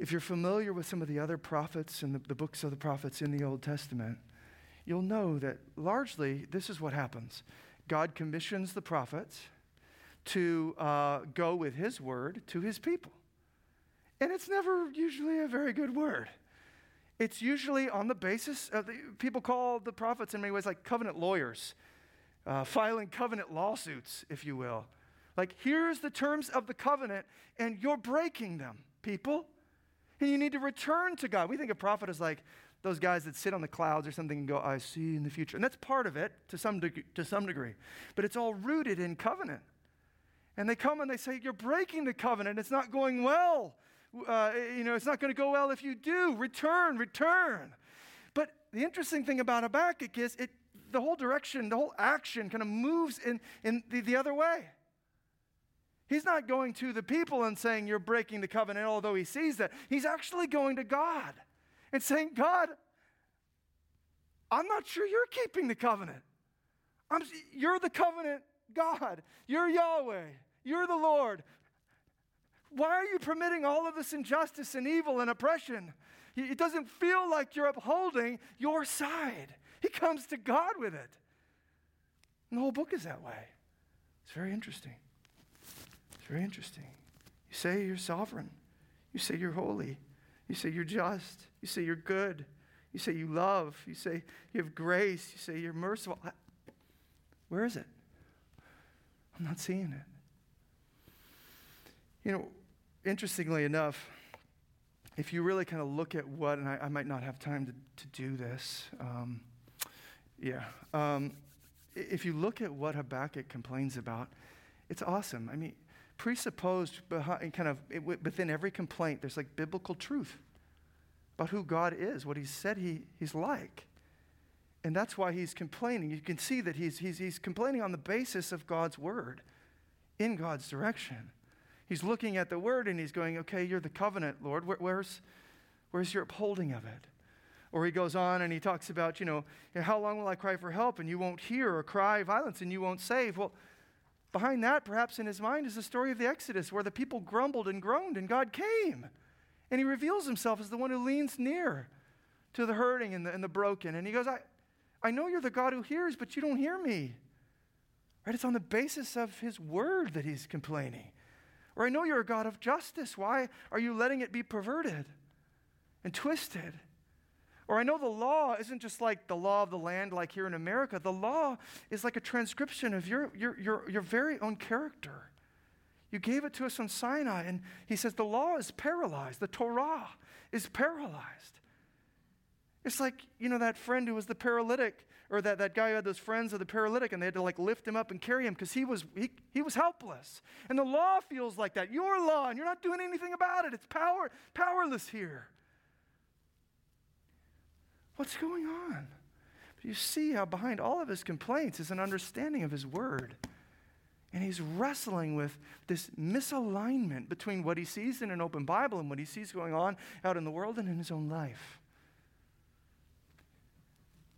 if you're familiar with some of the other prophets and the, the books of the prophets in the Old Testament, you'll know that largely this is what happens God commissions the prophets to uh, go with his word to his people. And it's never usually a very good word. It's usually on the basis of the, people call the prophets in many ways like covenant lawyers, uh, filing covenant lawsuits, if you will. Like, here's the terms of the covenant, and you're breaking them, people. And you need to return to God. We think a prophet is like those guys that sit on the clouds or something and go, I see in the future. And that's part of it to some, deg- to some degree. But it's all rooted in covenant. And they come and they say, You're breaking the covenant. It's not going well. Uh, you know, it's not going to go well if you do. Return, return. But the interesting thing about Habakkuk is it, the whole direction, the whole action kind of moves in, in the, the other way. He's not going to the people and saying, You're breaking the covenant, although he sees that. He's actually going to God and saying, God, I'm not sure you're keeping the covenant. I'm, you're the covenant God. You're Yahweh. You're the Lord. Why are you permitting all of this injustice and evil and oppression? It doesn't feel like you're upholding your side. He comes to God with it. And the whole book is that way. It's very interesting. Very interesting. You say you're sovereign. You say you're holy. You say you're just. You say you're good. You say you love. You say you have grace. You say you're merciful. Where is it? I'm not seeing it. You know, interestingly enough, if you really kind of look at what, and I, I might not have time to, to do this, um, yeah. Um, if you look at what Habakkuk complains about, it's awesome. I mean, presupposed behind, kind of within every complaint, there's like biblical truth about who God is, what He said he, He's like. And that's why he's complaining. You can see that he's, he's, he's complaining on the basis of God's word, in God's direction. He's looking at the word and he's going, Okay, you're the covenant, Lord. Where, where's, where's your upholding of it? Or he goes on and he talks about, you know, how long will I cry for help and you won't hear, or cry violence and you won't save? Well, behind that, perhaps in his mind, is the story of the Exodus where the people grumbled and groaned and God came. And he reveals himself as the one who leans near to the hurting and the, and the broken. And he goes, I, I know you're the God who hears, but you don't hear me. Right? It's on the basis of his word that he's complaining. Or I know you're a God of justice. Why are you letting it be perverted and twisted? Or I know the law isn't just like the law of the land, like here in America. The law is like a transcription of your, your, your, your very own character. You gave it to us on Sinai, and he says the law is paralyzed, the Torah is paralyzed. It's like, you know, that friend who was the paralytic, or that, that guy who had those friends of the paralytic, and they had to like lift him up and carry him because he was, he, he was helpless. And the law feels like that. Your law, and you're not doing anything about it. It's power, powerless here. What's going on? But you see how behind all of his complaints is an understanding of his word. And he's wrestling with this misalignment between what he sees in an open Bible and what he sees going on out in the world and in his own life.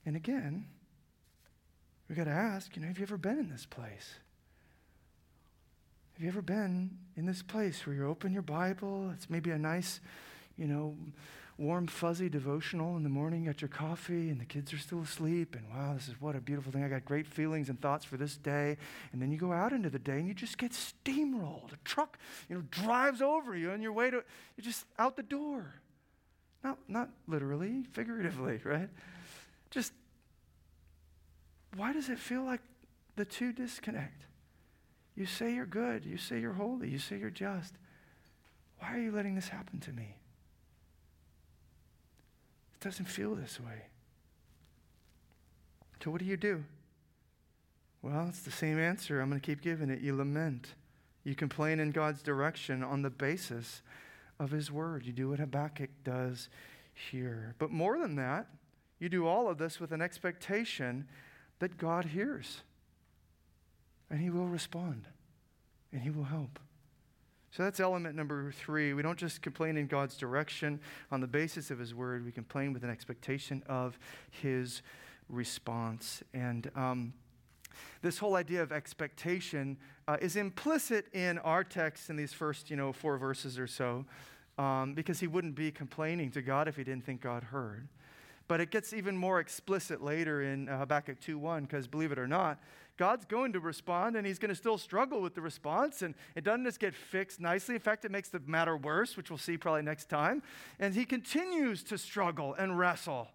And again, we've got to ask, you know, have you ever been in this place? Have you ever been in this place where you open your Bible? It's maybe a nice, you know, warm, fuzzy devotional in the morning, got your coffee, and the kids are still asleep, and wow, this is what a beautiful thing. I got great feelings and thoughts for this day. And then you go out into the day and you just get steamrolled. A truck, you know, drives over you on your way to, you're just out the door. Not, not literally, figuratively, right? Just, why does it feel like the two disconnect? You say you're good, you say you're holy, you say you're just. Why are you letting this happen to me? Doesn't feel this way. So, what do you do? Well, it's the same answer. I'm going to keep giving it. You lament. You complain in God's direction on the basis of His word. You do what Habakkuk does here. But more than that, you do all of this with an expectation that God hears and He will respond and He will help. So that's element number three. We don't just complain in God's direction on the basis of His word, we complain with an expectation of His response. And um, this whole idea of expectation uh, is implicit in our text in these first, you know, four verses or so, um, because he wouldn't be complaining to God if he didn't think God heard. But it gets even more explicit later in uh, Habakkuk 2.1, because believe it or not, God's going to respond and he's going to still struggle with the response. And it doesn't just get fixed nicely. In fact, it makes the matter worse, which we'll see probably next time. And he continues to struggle and wrestle.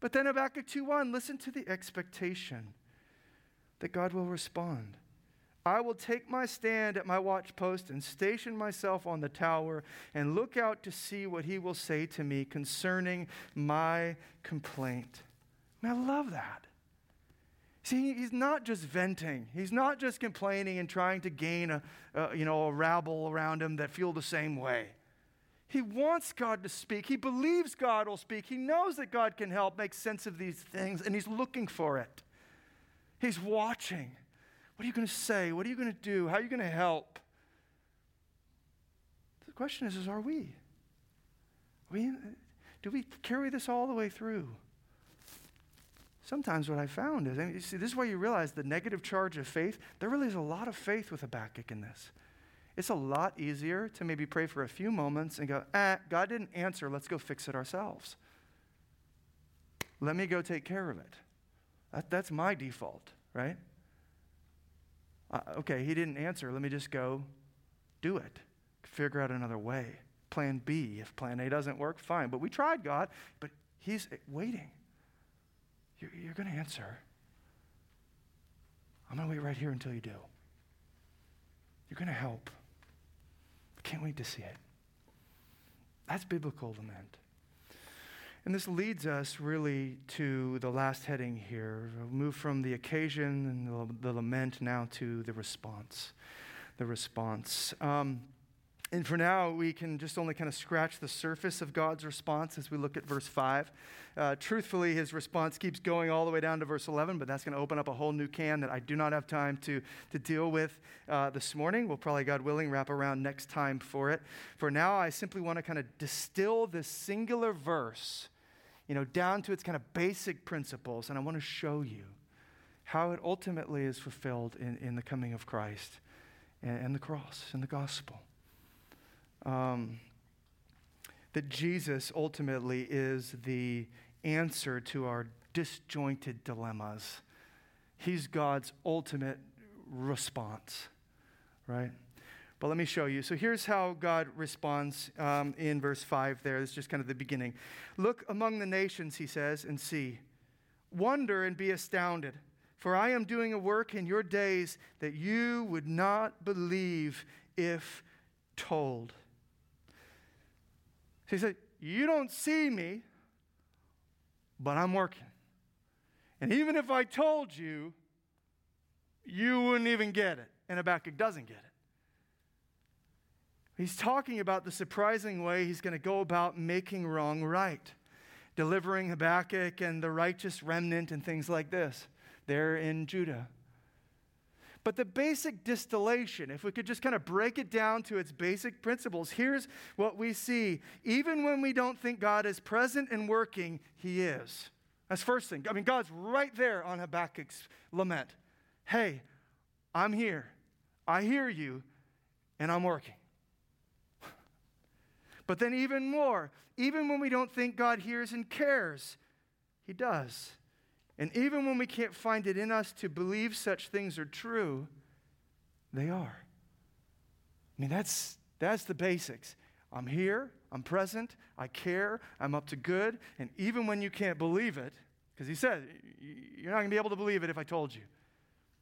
But then Habakkuk 2.1, listen to the expectation that God will respond. I will take my stand at my watchpost and station myself on the tower and look out to see what he will say to me concerning my complaint. And I love that. See, he's not just venting. He's not just complaining and trying to gain a, a, you know, a rabble around him that feel the same way. He wants God to speak. He believes God will speak. He knows that God can help make sense of these things, and he's looking for it. He's watching. What are you going to say? What are you going to do? How are you going to help? The question is, is are we? Are we do we carry this all the way through? Sometimes what I found is, and you see, this is why you realize the negative charge of faith, there really is a lot of faith with Habakkuk in this. It's a lot easier to maybe pray for a few moments and go, eh, God didn't answer, let's go fix it ourselves. Let me go take care of it. That, that's my default, right? Uh, okay, he didn't answer. Let me just go do it. Figure out another way. Plan B. If plan A doesn't work, fine. But we tried God, but he's waiting. You're, you're going to answer. I'm going to wait right here until you do. You're going to help. I can't wait to see it. That's biblical lament. And this leads us really to the last heading here. We'll move from the occasion and the, the lament now to the response. The response. Um, And for now, we can just only kind of scratch the surface of God's response as we look at verse 5. Uh, truthfully, his response keeps going all the way down to verse 11, but that's going to open up a whole new can that I do not have time to, to deal with uh, this morning. We'll probably, God willing, wrap around next time for it. For now, I simply want to kind of distill this singular verse, you know, down to its kind of basic principles, and I want to show you how it ultimately is fulfilled in, in the coming of Christ and, and the cross and the gospel um, that Jesus ultimately is the answer to our disjointed dilemmas. He's God's ultimate response, right? But let me show you. So here's how God responds um, in verse 5 there. It's just kind of the beginning. Look among the nations, he says, and see. Wonder and be astounded, for I am doing a work in your days that you would not believe if told. He said, You don't see me, but I'm working. And even if I told you, you wouldn't even get it. And Habakkuk doesn't get it. He's talking about the surprising way he's going to go about making wrong right, delivering Habakkuk and the righteous remnant and things like this there in Judah. But the basic distillation, if we could just kind of break it down to its basic principles, here's what we see. Even when we don't think God is present and working, He is. That's first thing. I mean, God's right there on Habakkuk's lament. Hey, I'm here. I hear you, and I'm working. But then, even more, even when we don't think God hears and cares, He does. And even when we can't find it in us to believe such things are true, they are. I mean, that's, that's the basics. I'm here, I'm present, I care, I'm up to good, and even when you can't believe it, because he said, you're not going to be able to believe it if I told you.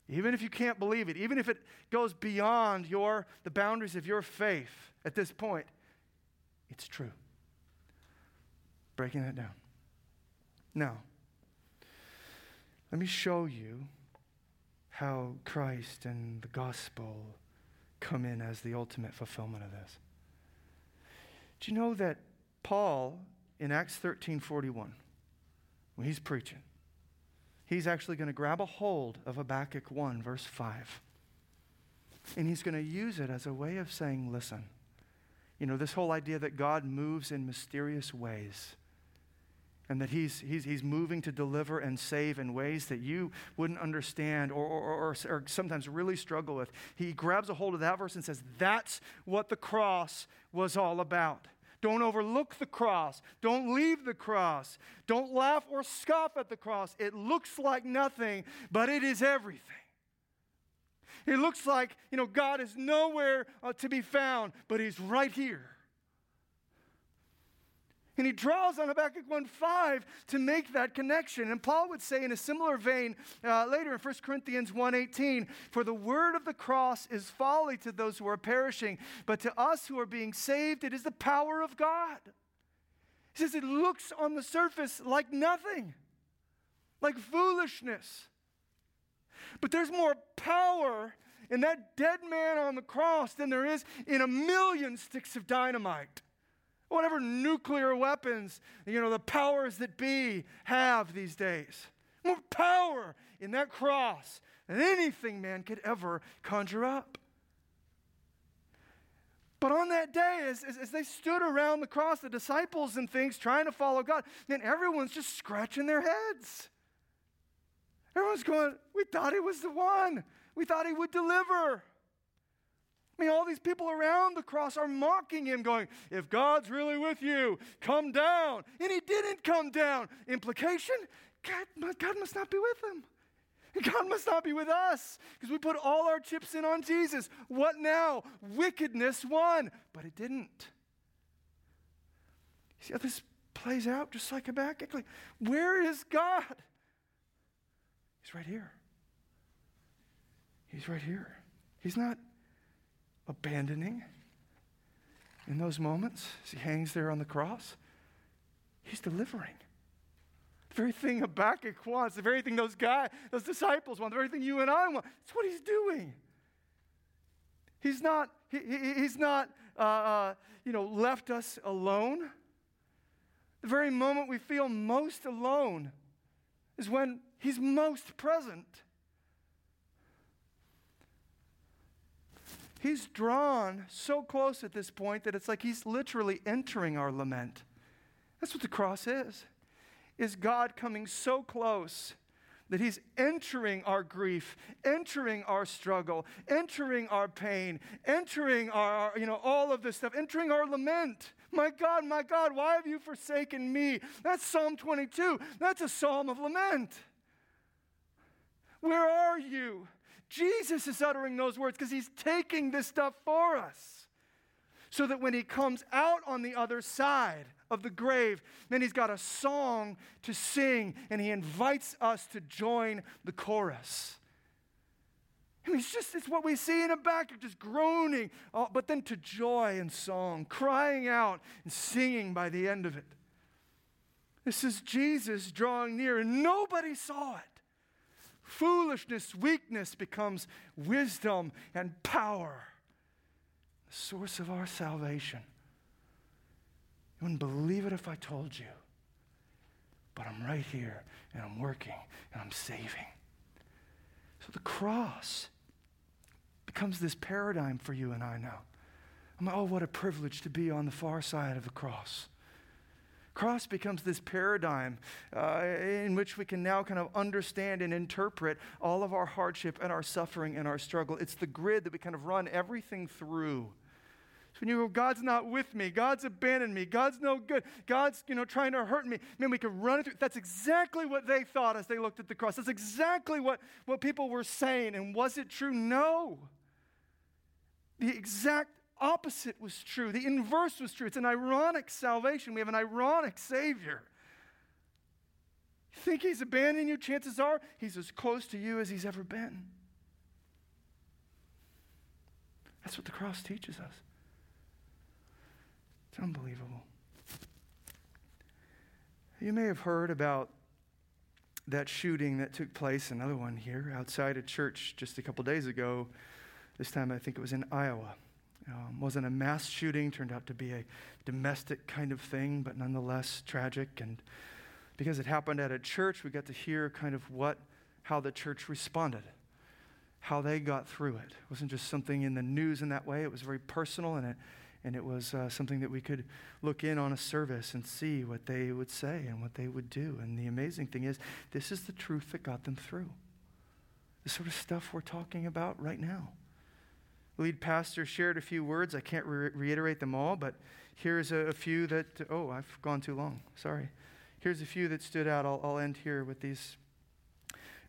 Even if you can't believe it, even if it goes beyond your, the boundaries of your faith at this point, it's true. Breaking that down. Now, let me show you how Christ and the gospel come in as the ultimate fulfillment of this. Do you know that Paul in Acts 13 41, when he's preaching, he's actually going to grab a hold of Habakkuk 1, verse 5. And he's going to use it as a way of saying, listen, you know, this whole idea that God moves in mysterious ways and that he's, he's, he's moving to deliver and save in ways that you wouldn't understand or, or, or, or, sometimes really struggle with. He grabs a hold of that verse and says, That's what the cross was all about. Don't overlook the cross. Don't leave the cross. Don't laugh or scoff at the cross. It looks like nothing, but it is everything. It looks like, you know, God is nowhere uh, to be found, but He's right here. And he draws on Habakkuk 1.5 to make that connection. And Paul would say in a similar vein uh, later in 1 Corinthians 1.18, For the word of the cross is folly to those who are perishing, but to us who are being saved, it is the power of God. He says it looks on the surface like nothing, like foolishness. But there's more power in that dead man on the cross than there is in a million sticks of dynamite whatever nuclear weapons, you know, the powers that be have these days. More power in that cross than anything man could ever conjure up. But on that day, as, as, as, they stood around the cross, the disciples and things trying to follow God, then everyone's just scratching their heads. Everyone's going, We thought he was the one. We thought he would deliver. I mean, all these people around the cross are mocking him, going, If God's really with you, come down. And he didn't come down. Implication God, God must not be with him. God must not be with us because we put all our chips in on Jesus. What now? Wickedness won, but it didn't. You See how this plays out just like Habakkuk? Where is God? He's right here. He's right here. He's not abandoning in those moments as he hangs there on the cross. He's delivering. The very thing Habakkuk wants, the very thing those guys, those disciples want, the very thing you and I want. That's what he's doing. He's not, he, he, he's not uh, uh, you know, left us alone. The very moment we feel most alone is when He's most present. He's drawn so close at this point that it's like He's literally entering our lament. That's what the cross is. Is God coming so close that He's entering our grief, entering our struggle, entering our pain, entering our, you know, all of this stuff, entering our lament. My God, my God, why have you forsaken me? That's Psalm 22. That's a psalm of lament. Where are you? Jesus is uttering those words because he's taking this stuff for us. So that when he comes out on the other side of the grave, then he's got a song to sing and he invites us to join the chorus. I mean, it's just it's what we see in back, just groaning, uh, but then to joy and song, crying out and singing by the end of it. This is Jesus drawing near, and nobody saw it. Foolishness, weakness becomes wisdom and power, the source of our salvation. You wouldn't believe it if I told you, but I'm right here, and I'm working, and I'm saving. So the cross becomes this paradigm for you and I now. I'm like, oh, what a privilege to be on the far side of the cross. Cross becomes this paradigm uh, in which we can now kind of understand and interpret all of our hardship and our suffering and our struggle. It's the grid that we kind of run everything through. So when you go, God's not with me, God's abandoned me, God's no good, God's you know trying to hurt me. Man, we can run it through. That's exactly what they thought as they looked at the cross. That's exactly what, what people were saying. And was it true? No. The exact opposite was true. The inverse was true. It's an ironic salvation. We have an ironic Savior. You think He's abandoning you? Chances are He's as close to you as He's ever been. That's what the cross teaches us. It's unbelievable. You may have heard about that shooting that took place, another one here outside a church just a couple days ago. This time I think it was in Iowa. Um, wasn't a mass shooting, turned out to be a domestic kind of thing, but nonetheless tragic. And because it happened at a church, we got to hear kind of what, how the church responded, how they got through it. It wasn't just something in the news in that way, it was very personal and it, and it was uh, something that we could look in on a service and see what they would say and what they would do. And the amazing thing is, this is the truth that got them through. The sort of stuff we're talking about right now lead pastor shared a few words. I can't re- reiterate them all, but here's a, a, few that, oh, I've gone too long. Sorry. Here's a few that stood out. I'll, I'll end here with these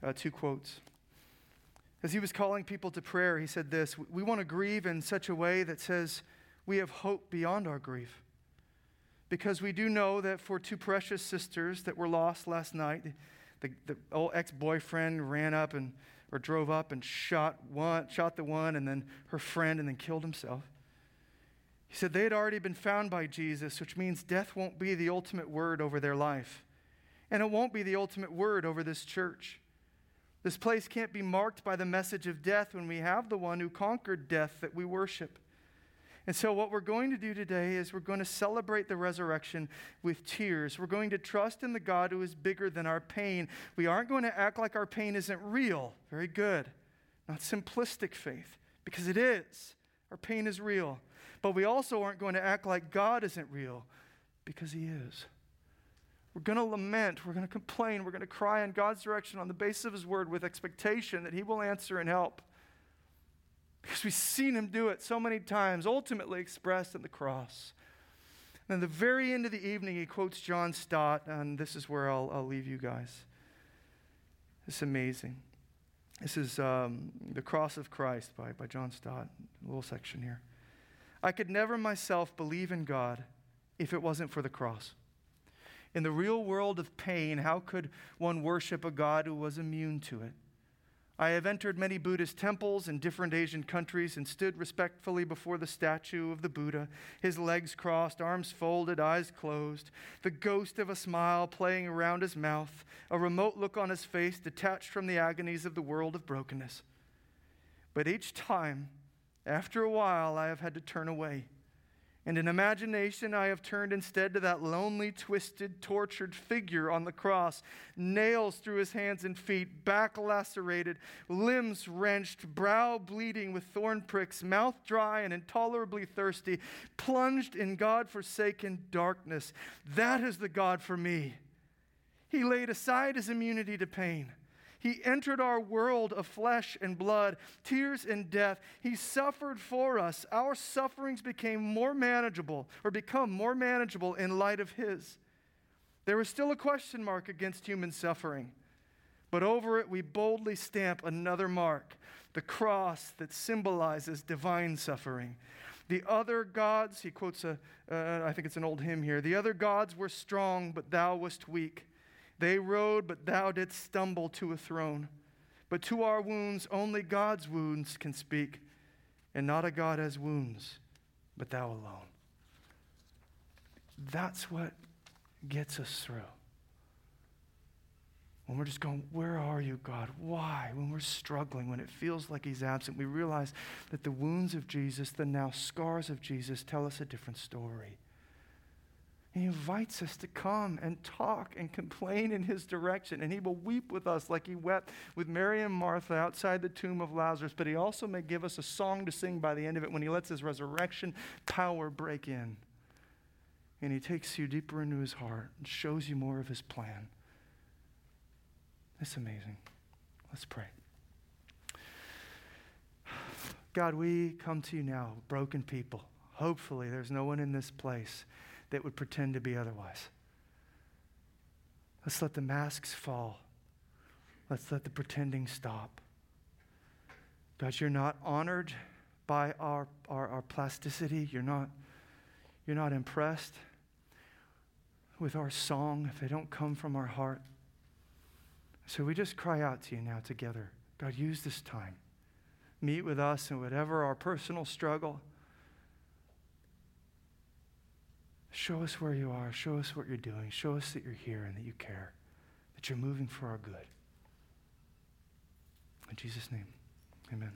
uh, two quotes. As he was calling people to prayer, he said this We want to grieve in such a way that says we have hope beyond our grief. Because we do know that for two precious sisters that were lost last night, the, the old ex boyfriend ran up and or drove up and shot one, shot the one and then her friend and then killed himself. He said they had already been found by Jesus, which means death won't be the ultimate word over their life. And it won't be the ultimate word over this church. This place can't be marked by the message of death when we have the one who conquered death that we worship. And so, what we're going to do today is we're going to celebrate the resurrection with tears. We're going to trust in the God who is bigger than our pain. We aren't going to act like our pain isn't real. Very good. Not simplistic faith, because it is. Our pain is real. But we also aren't going to act like God isn't real, because He is. We're going to lament. We're going to complain. We're going to cry in God's direction on the basis of His word with expectation that He will answer and help. Because we've seen him do it so many times, ultimately expressed in the cross. And at the very end of the evening, he quotes John Stott, and this is where I'll, I'll leave you guys. It's amazing. This is um, The Cross of Christ by, by John Stott, a little section here. I could never myself believe in God if it wasn't for the cross. In the real world of pain, how could one worship a God who was immune to it? I have entered many Buddhist temples in different Asian countries and stood respectfully before the statue of the Buddha, his legs crossed, arms folded, eyes closed, the ghost of a smile playing around his mouth, a remote look on his face detached from the agonies of the world of brokenness. But each time, After a while, I have had to turn away. And in imagination, I have turned instead to that lonely, twisted, tortured figure on the cross, nails through his hands and feet, back lacerated, limbs wrenched, brow bleeding with thorn pricks, mouth dry and intolerably thirsty, plunged in God forsaken darkness. That is the God for me. He laid aside his immunity to pain. He entered our world of flesh and blood, tears and death. He suffered for us. Our sufferings became more manageable or become more manageable in light of His. There is still a question mark against human suffering, but over it we boldly stamp another mark the cross that symbolizes divine suffering. The other gods, he quotes a, uh, I think it's an old hymn here, the other gods were strong, but thou wast weak. They rode, but thou didst stumble to a throne. But to our wounds, only God's wounds can speak, and not a God has wounds, but thou alone. That's what gets us through. When we're just going, Where are you, God? Why? When we're struggling, when it feels like He's absent, we realize that the wounds of Jesus, the now scars of Jesus, tell us a different story. He invites us to come and talk and complain in his direction. And he will weep with us like he wept with Mary and Martha outside the tomb of Lazarus. But he also may give us a song to sing by the end of it when he lets his resurrection power break in. And he takes you deeper into his heart and shows you more of his plan. It's amazing. Let's pray. God, we come to you now, broken people. Hopefully, there's no one in this place that would pretend to be otherwise. Let's let the masks fall. Let's let the pretending stop. God, you're not honored by our, our, our plasticity. You're not, you're not impressed with our song if they don't come from our heart. So we just cry out to you now together. God, use this time. Meet with us in whatever our personal struggle Show us where you are. Show us what you're doing. Show us that you're here and that you care, that you're moving for our good. In Jesus' name, amen.